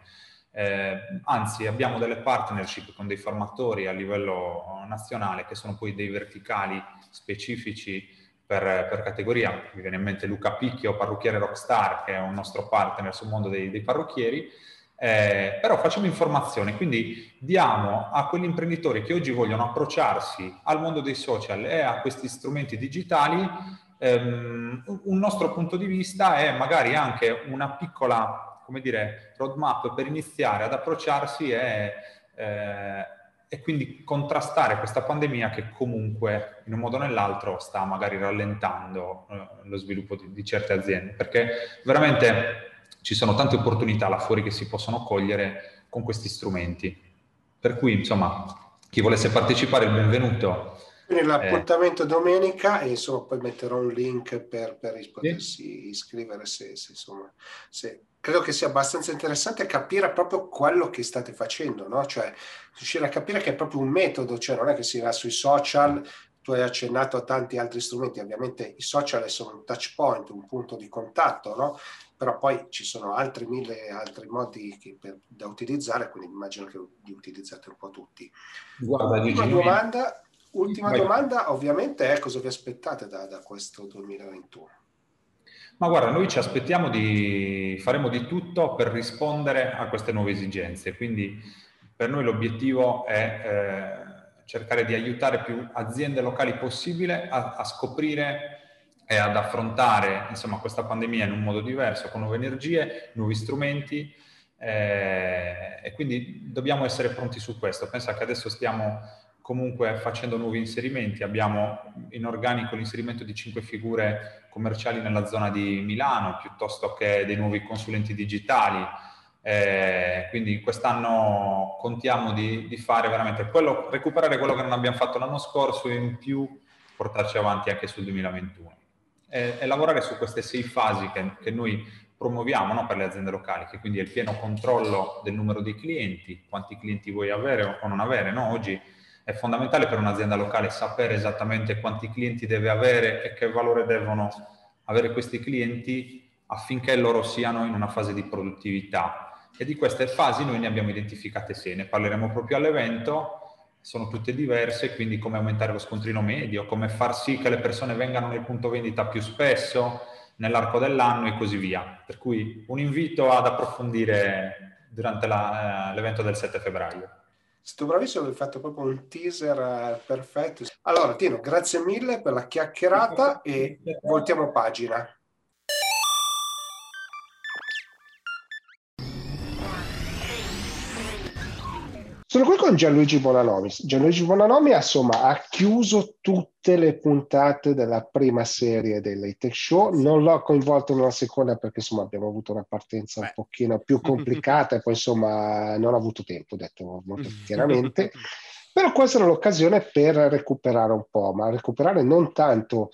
S4: Eh, anzi, abbiamo delle partnership con dei formatori a livello nazionale che sono poi dei verticali specifici per, per categoria. Mi viene in mente Luca Picchio, parrucchiere Rockstar, che è un nostro partner sul mondo dei, dei parrucchieri eh, però facciamo informazione, quindi diamo a quegli imprenditori che oggi vogliono approcciarsi al mondo dei social e a questi strumenti digitali ehm, un nostro punto di vista è magari anche una piccola, come dire, roadmap per iniziare ad approcciarsi e, eh, e quindi contrastare questa pandemia che comunque in un modo o nell'altro sta magari rallentando eh, lo sviluppo di, di, certe aziende, perché veramente ci sono tante opportunità là fuori che si possono cogliere con questi strumenti. Per cui, insomma, chi volesse partecipare, il benvenuto.
S1: Quindi l'appuntamento eh, domenica e insomma poi metterò un link per, per potersi sì. iscrivere se, se, insomma, se credo che sia abbastanza interessante capire proprio quello che state facendo, no? Cioè riuscire a capire che è proprio un metodo, cioè non è che si va sui social, tu hai accennato a tanti altri strumenti, ovviamente i social sono un touch point, un punto di contatto, no? Però poi ci sono altri mille altri modi che, per, da utilizzare, quindi immagino che li utilizzate un po' tutti. Guarda, ultima domanda, ultima domanda ovviamente è cosa vi aspettate da, da questo 2021?
S4: Ma guarda, noi ci aspettiamo di, faremo di tutto per rispondere a queste nuove esigenze, quindi per noi l'obiettivo è eh, cercare di aiutare più aziende locali possibile a, a scoprire e ad affrontare insomma, questa pandemia in un modo diverso, con nuove energie, nuovi strumenti eh, e quindi dobbiamo essere pronti su questo. Pensa che adesso stiamo comunque facendo nuovi inserimenti, abbiamo in organico l'inserimento di cinque figure commerciali nella zona di Milano, piuttosto che dei nuovi consulenti digitali. Eh, quindi quest'anno contiamo di, di, fare veramente quello, recuperare quello che non abbiamo fatto l'anno scorso e in più portarci avanti anche sul 2021. E, e lavorare su queste sei fasi che, che noi promuoviamo no, per le aziende locali, che quindi è il pieno controllo del numero di clienti, quanti clienti vuoi avere o non avere. No? Oggi è fondamentale per un'azienda locale sapere esattamente quanti clienti deve avere e che valore devono avere questi clienti affinché loro siano in una fase di produttività. E di queste fasi noi ne abbiamo identificate sei, ne parleremo proprio all'evento, sono tutte diverse, quindi come aumentare lo scontrino medio, come far sì che le persone vengano nel punto vendita più spesso, nell'arco dell'anno e così via. Per cui un invito ad approfondire durante la, eh, l'evento del 7 febbraio.
S1: Sto bravissimo, hai fatto proprio un teaser uh, perfetto. Allora, Tino, grazie mille per la chiacchierata e voltiamo pagina. Sono qui con Gianluigi Bonanomi. Gianluigi Bonanomi insomma, ha chiuso tutte le puntate della prima serie del Late Show. Non l'ho coinvolto in una seconda perché insomma, abbiamo avuto una partenza un pochino più complicata e poi insomma non ho avuto tempo, detto molto chiaramente. Però questa era l'occasione per recuperare un po', ma recuperare non tanto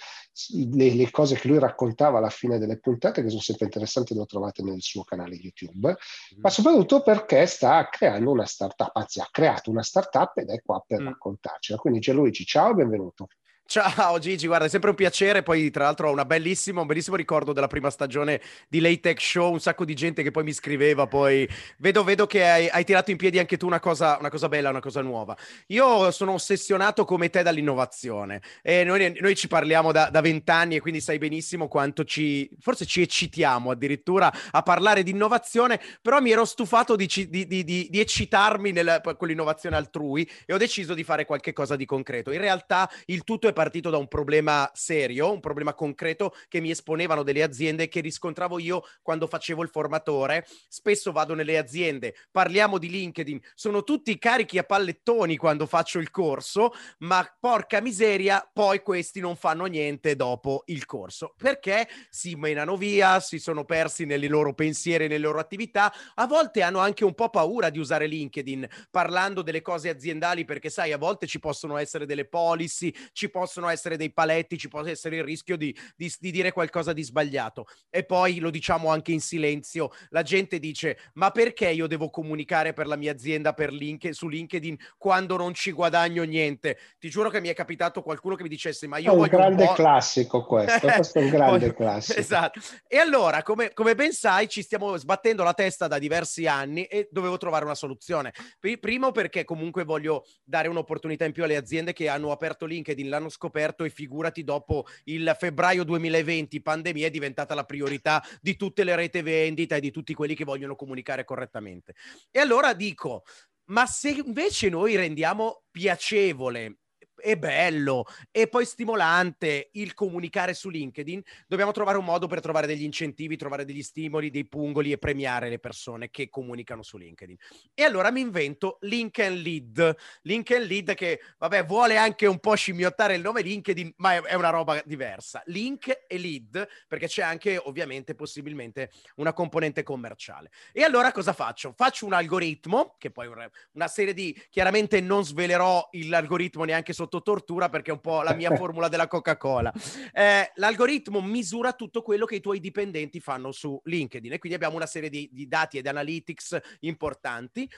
S1: le, le, cose che lui raccontava alla fine delle puntate, che sono sempre interessanti, le trovate nel suo canale YouTube, mm. ma soprattutto perché sta creando una startup, anzi ha creato una startup ed è qua per mm. raccontarcela. Quindi Gianluigi, ciao e benvenuto.
S5: Ciao Gigi, guarda, è sempre un piacere. Poi, tra l'altro, ho un bellissimo ricordo della prima stagione di Late Tech Show. Un sacco di gente che poi mi scriveva. Poi vedo, vedo che hai, hai, tirato in piedi anche tu una cosa, una cosa, bella, una cosa nuova. Io sono ossessionato come te dall'innovazione. E noi, noi ci parliamo da vent'anni e quindi sai benissimo quanto ci, forse ci eccitiamo addirittura a parlare di innovazione. Però mi ero stufato di, di, di, di eccitarmi nel, con l'innovazione altrui e ho deciso di fare qualche cosa di concreto. In realtà, il tutto è partito da un problema serio, un problema concreto che mi esponevano delle aziende che riscontravo io quando facevo il formatore. Spesso vado nelle aziende, parliamo di LinkedIn, sono tutti carichi a pallettoni quando faccio il corso, ma porca miseria, poi questi non fanno niente dopo il corso perché si menano via, si sono persi nei loro pensieri, nelle loro attività. A volte hanno anche un po' paura di usare LinkedIn parlando delle cose aziendali perché sai, a volte ci possono essere delle policy, ci possono possono essere dei paletti, ci può essere il rischio di, di, di, dire qualcosa di sbagliato. E poi lo diciamo anche in silenzio, la gente dice ma perché io devo comunicare per la mia azienda per link, su LinkedIn quando non ci guadagno niente? Ti giuro che mi è capitato qualcuno che mi dicesse ma io...
S1: È un grande un classico questo, questo è un grande classico.
S5: Esatto. E allora, come, come ben sai, ci stiamo sbattendo la testa da diversi anni e dovevo trovare una soluzione. Primo perché comunque voglio dare un'opportunità in più alle aziende che hanno aperto LinkedIn l'anno scoperto e figurati dopo il febbraio 2020, pandemia, è diventata la priorità di tutte le rete vendita e di tutti quelli che vogliono comunicare correttamente. E allora dico, ma se invece noi rendiamo piacevole è bello e poi stimolante il comunicare su LinkedIn, dobbiamo trovare un modo per trovare degli incentivi, trovare degli stimoli, dei pungoli e premiare le persone che comunicano su LinkedIn. E allora mi invento Link and Lead. Link and Lead che, vabbè, vuole anche un po' scimmiottare il nome LinkedIn, ma è, è una roba diversa. Link e Lead, perché c'è anche ovviamente possibilmente una componente commerciale. E allora cosa faccio? Faccio un algoritmo, che poi una serie di, chiaramente non svelerò l'algoritmo neanche sotto sotto tortura perché è un po' la mia formula della Coca-Cola. Eh, l'algoritmo misura tutto quello che i tuoi dipendenti fanno su LinkedIn e quindi abbiamo una serie di, di dati ed analytics importanti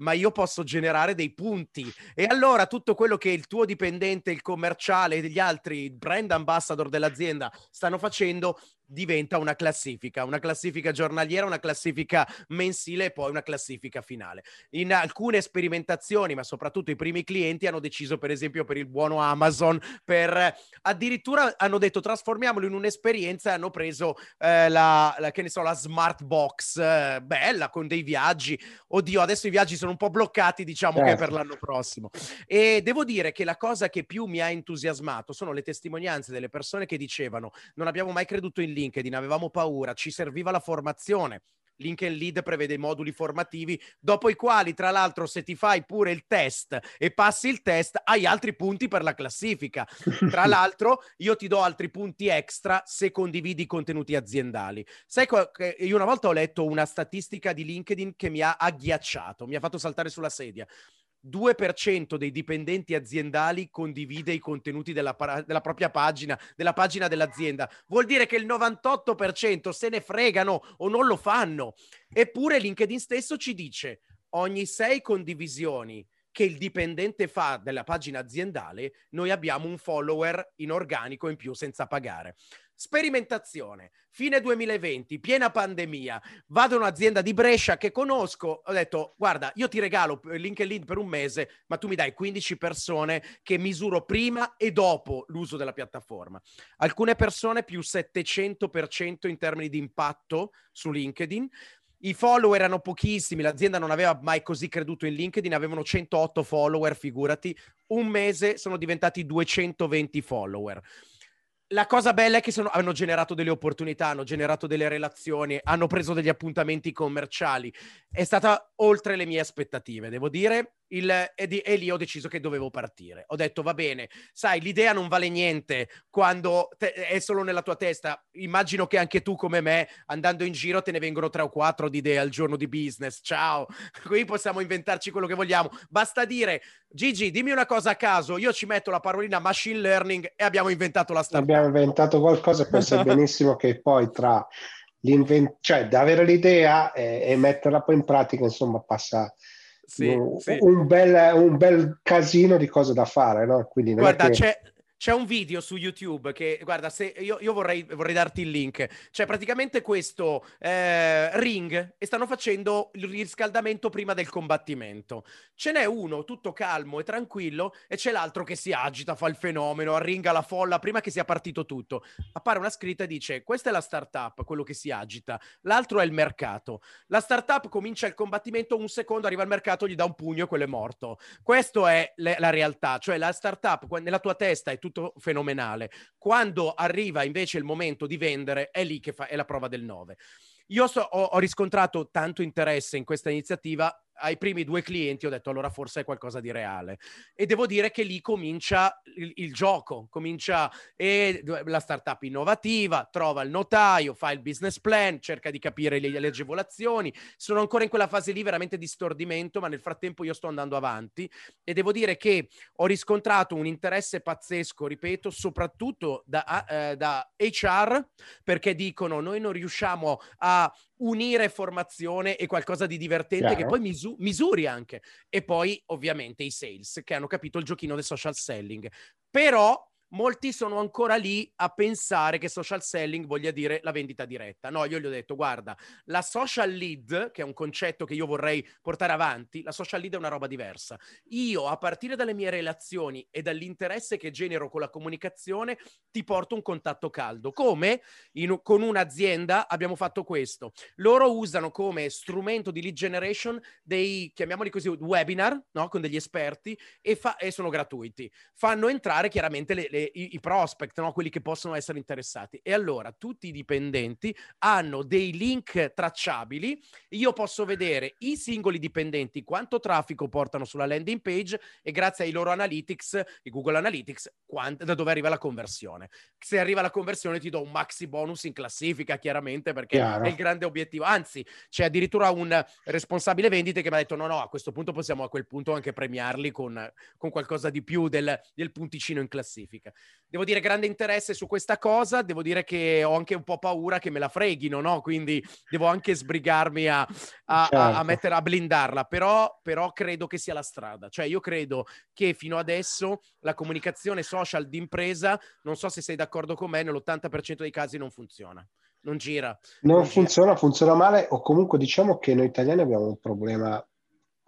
S5: ma io posso generare dei punti. E allora tutto quello che il tuo dipendente, il commerciale e gli altri brand ambassador dell'azienda stanno facendo diventa una classifica, una classifica giornaliera, una classifica mensile e poi una classifica finale. In alcune sperimentazioni, ma soprattutto i primi clienti hanno deciso per esempio per il buono Amazon, per addirittura hanno detto trasformiamolo in un'esperienza hanno preso eh, la, la, che ne so, la smart box eh, bella con dei viaggi. Oddio, adesso i viaggi sono un po' bloccati, diciamo certo. che per l'anno prossimo. E devo dire che la cosa che più mi ha entusiasmato sono le testimonianze delle persone che dicevano non abbiamo mai creduto in LinkedIn, avevamo paura, ci serviva la formazione. LinkedIn Lead prevede i moduli formativi, dopo i quali, tra l'altro, se ti fai pure il test e passi il test, hai altri punti per la classifica. Tra l'altro, io ti do altri punti extra se condividi contenuti aziendali. Sai che io una volta ho letto una statistica di LinkedIn che mi ha agghiacciato, mi ha fatto saltare sulla sedia. 2% dei dipendenti aziendali condivide i contenuti della, della, propria pagina, della pagina dell'azienda. Vuol dire che il 98% se ne fregano o non lo fanno. Eppure LinkedIn stesso ci dice ogni 6 condivisioni che il dipendente fa della pagina aziendale, noi abbiamo un follower in organico in più senza pagare. Sperimentazione, fine 2020, piena pandemia. Vado in un'azienda di Brescia che conosco. Ho detto, guarda, io ti regalo LinkedIn per un mese, ma tu mi dai 15 persone che misuro prima e dopo l'uso della piattaforma. Alcune persone più 700% in termini di impatto su LinkedIn. I follower erano pochissimi, l'azienda non aveva mai così creduto in LinkedIn, avevano 108 follower, figurati. Un mese sono diventati 220 follower la cosa bella è che sono, hanno generato delle opportunità, hanno generato delle relazioni, hanno preso degli appuntamenti commerciali. È stata oltre le mie aspettative, devo dire il, e, di, e, lì ho deciso che dovevo partire. Ho detto, va bene, sai, l'idea non vale niente quando te, è solo nella tua testa. Immagino che anche tu, come me, andando in giro, te ne vengono tre o quattro di idee al giorno di business. Ciao, qui possiamo inventarci quello che vogliamo. Basta dire, Gigi, dimmi una cosa a caso, io ci metto la parolina machine learning e abbiamo inventato la startup.
S1: Abbiamo inventato qualcosa e sai benissimo che poi tra l'invent- cioè da avere l'idea e, e metterla poi in pratica, insomma, passa sì, un, sì. Un, bel, un, bel, casino di cose da fare, no? Quindi
S5: Guarda,
S1: che...
S5: c'è, c'è un video su YouTube che, guarda, se io, io vorrei, vorrei, darti il link. C'è praticamente questo eh, ring e stanno facendo il riscaldamento prima del combattimento. Ce n'è uno tutto calmo e tranquillo e c'è l'altro che si agita, fa il fenomeno, arringa la folla prima che sia partito tutto. Appare una scritta e dice: Questa è la startup, quello che si agita. L'altro è il mercato. La startup comincia il combattimento, un secondo arriva al mercato, gli dà un pugno e quello è morto. Questa è le, la realtà, cioè la startup nella tua testa è tutto tutto fenomenale. Quando arriva invece il momento di vendere, è lì che fa, è la prova del 9. Io so, ho, ho riscontrato tanto interesse in questa iniziativa ai primi due clienti ho detto allora forse è qualcosa di reale e devo dire che lì comincia il, il gioco, comincia e la startup innovativa, trova il notaio, fa il business plan, cerca di capire le, le agevolazioni, sono ancora in quella fase lì veramente di stordimento, ma nel frattempo io sto andando avanti. E devo dire che ho riscontrato un interesse pazzesco, ripeto, soprattutto da, eh, da HR perché dicono noi non riusciamo a unire formazione e qualcosa di divertente Chiaro. che poi misu- misuri anche. E poi ovviamente i sales che hanno capito il giochino del social selling. Però molti sono ancora lì a pensare che social selling voglia dire la vendita diretta. No, io gli ho detto, guarda, la social lead, che è un concetto che io vorrei portare avanti, la social lead è una roba diversa. Io, a partire dalle mie relazioni e dall'interesse che genero con la comunicazione, ti porto un contatto caldo. Come? In, con un'azienda abbiamo fatto questo. Loro usano come strumento di lead generation dei, chiamiamoli così, webinar, no? Con degli esperti e, fa, e sono gratuiti. Fanno entrare chiaramente le, le, i, i, prospect, no? quelli che possono essere interessati. E allora tutti i dipendenti hanno dei link tracciabili. Io posso vedere i singoli dipendenti quanto traffico portano sulla landing page e grazie ai loro analytics, i Google Analytics, quant- da dove arriva la conversione. Se arriva la conversione ti do un maxi bonus in classifica, chiaramente, perché Chiaro. è il grande obiettivo. Anzi, c'è addirittura un responsabile vendite che mi ha detto no, no, a questo punto possiamo a quel punto anche premiarli con, con qualcosa di più del, del punticino in classifica. Devo dire grande interesse su questa cosa, devo dire che ho anche un po' paura che me la freghino, no? Quindi devo anche sbrigarmi a, a, certo. a, a mettere, a blindarla, però, però credo che sia la strada. Cioè io credo che fino adesso la comunicazione social d'impresa, non so se sei d'accordo con me, nell'80% dei casi non funziona non gira.
S1: Non, non funziona, gira. funziona male o comunque diciamo che noi italiani abbiamo un problema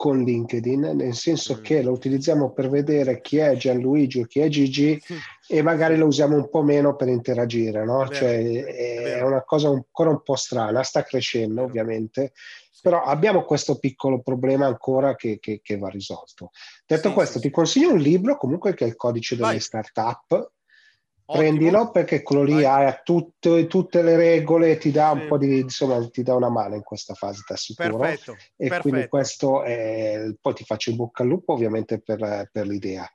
S1: con LinkedIn, nel senso mm. che lo utilizziamo per vedere chi è Gianluigi o chi è Gigi mm. e magari lo usiamo un po' meno per interagire, no? È cioè è, è, una cosa ancora un po' strana, sta crescendo ovviamente, però abbiamo questo piccolo problema ancora che, che, che va risolto. Detto sì, questo, sì, ti consiglio un libro comunque che è il codice delle Vai. startup prendilo perché quello lì ha tutte, tutte, le regole, ti dà un po' di, insomma, ti dà una mano in questa fase, ti assicuro. Perfetto, e perfetto. quindi questo è, poi ti faccio in bocca al lupo ovviamente per, per l'idea.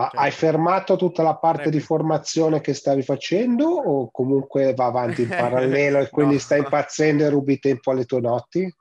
S1: Ma certo. hai fermato tutta la parte Prego. di formazione che stavi facendo o comunque va avanti in parallelo e quindi no. stai impazzendo e rubi tempo alle tue notti?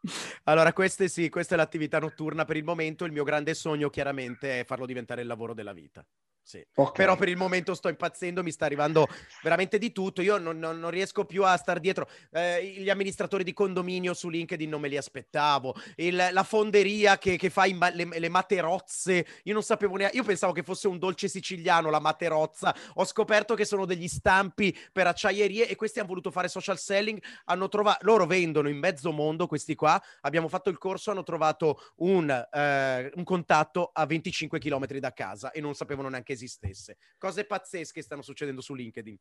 S5: Allora, queste sì, questa è l'attività notturna per il momento. Il mio grande sogno chiaramente è farlo diventare il lavoro della vita. Sì. Okay. Però per il momento sto impazzendo, mi sta arrivando veramente di tutto. Io non, non, non riesco più a star dietro. Eh, gli amministratori di condominio su LinkedIn non me li aspettavo. Il, la fonderia che, che fa ma- le, le, materozze. Io non sapevo neanche. Io pensavo che fosse un dolce siciliano la materozza. Ho scoperto che sono degli stampi per acciaierie e questi hanno voluto fare social selling. Hanno trovato. Loro vendono in mezzo mondo questi qua. Abbiamo fatto il corso, hanno trovato un, eh, un contatto a 25 km da casa e non sapevano neanche esistesse. Cose pazzesche stanno succedendo su LinkedIn.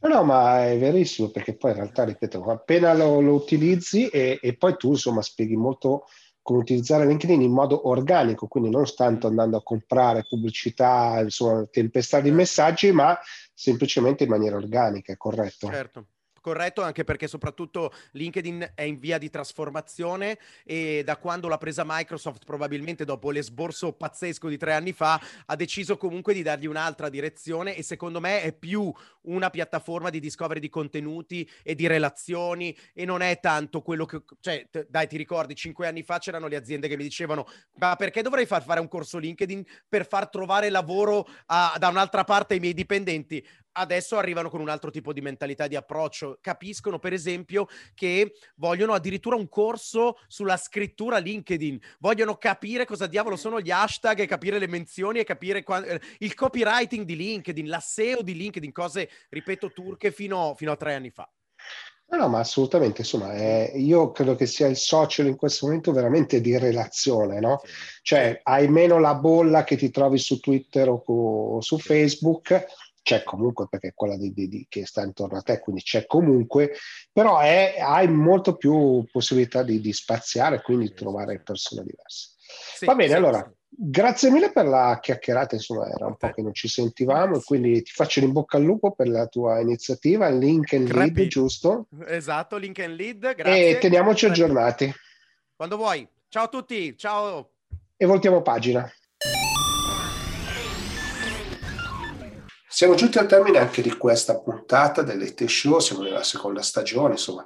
S1: No, no, ma è verissimo perché poi in realtà, ripeto, appena lo, lo utilizzi e, e, poi tu insomma spieghi molto come utilizzare LinkedIn in modo organico, quindi non tanto andando a comprare pubblicità, insomma, tempestà di messaggi, ma semplicemente in maniera organica, corretto?
S5: Certo corretto, anche perché soprattutto LinkedIn è in via di trasformazione e da quando l'ha presa Microsoft, probabilmente dopo l'esborso pazzesco di tre anni fa, ha deciso comunque di dargli un'altra direzione e secondo me è più una piattaforma di discovery di contenuti e di relazioni e non è tanto quello che... Cioè, t- dai, ti ricordi, cinque anni fa c'erano le aziende che mi dicevano ma perché dovrei far fare un corso LinkedIn per far trovare lavoro a, da un'altra parte ai miei dipendenti? Adesso arrivano con un altro tipo di mentalità di approccio. Capiscono, per esempio, che vogliono addirittura un corso sulla scrittura LinkedIn, vogliono capire cosa diavolo sono gli hashtag e capire le menzioni e capire qua- eh, il copywriting di LinkedIn, la SEO di LinkedIn, cose, ripeto, turche fino, fino a tre anni fa.
S1: No, no, ma assolutamente, insomma, eh, io credo che sia il social in questo momento veramente di relazione, no? Cioè, hai meno la bolla che ti trovi su Twitter o, o su Facebook, c'è comunque perché è quella di, di, di, che sta intorno a te, quindi c'è comunque, però è, hai molto più possibilità di, spaziare, quindi trovare persone diverse. Sì, Va bene, sì, allora, sì. grazie mille per la chiacchierata, insomma era un po' che non ci sentivamo, quindi ti faccio in bocca al lupo per la tua iniziativa, link and lead, giusto?
S5: Esatto, link and lead, grazie.
S1: E teniamoci aggiornati.
S5: Quando vuoi. Ciao a tutti, ciao.
S1: E voltiamo pagina. Siamo giunti al termine anche di questa puntata dell'Ete Show, siamo nella seconda stagione, insomma,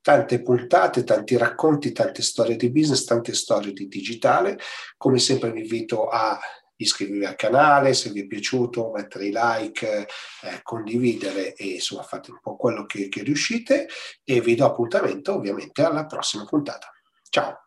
S1: tante puntate, tanti racconti, tante storie di business, tante storie di digitale. Come sempre vi invito a iscrivervi al canale, se vi è piaciuto, mettere i like, eh, condividere e insomma fate un po' quello che, che riuscite e vi do appuntamento ovviamente alla prossima puntata. Ciao!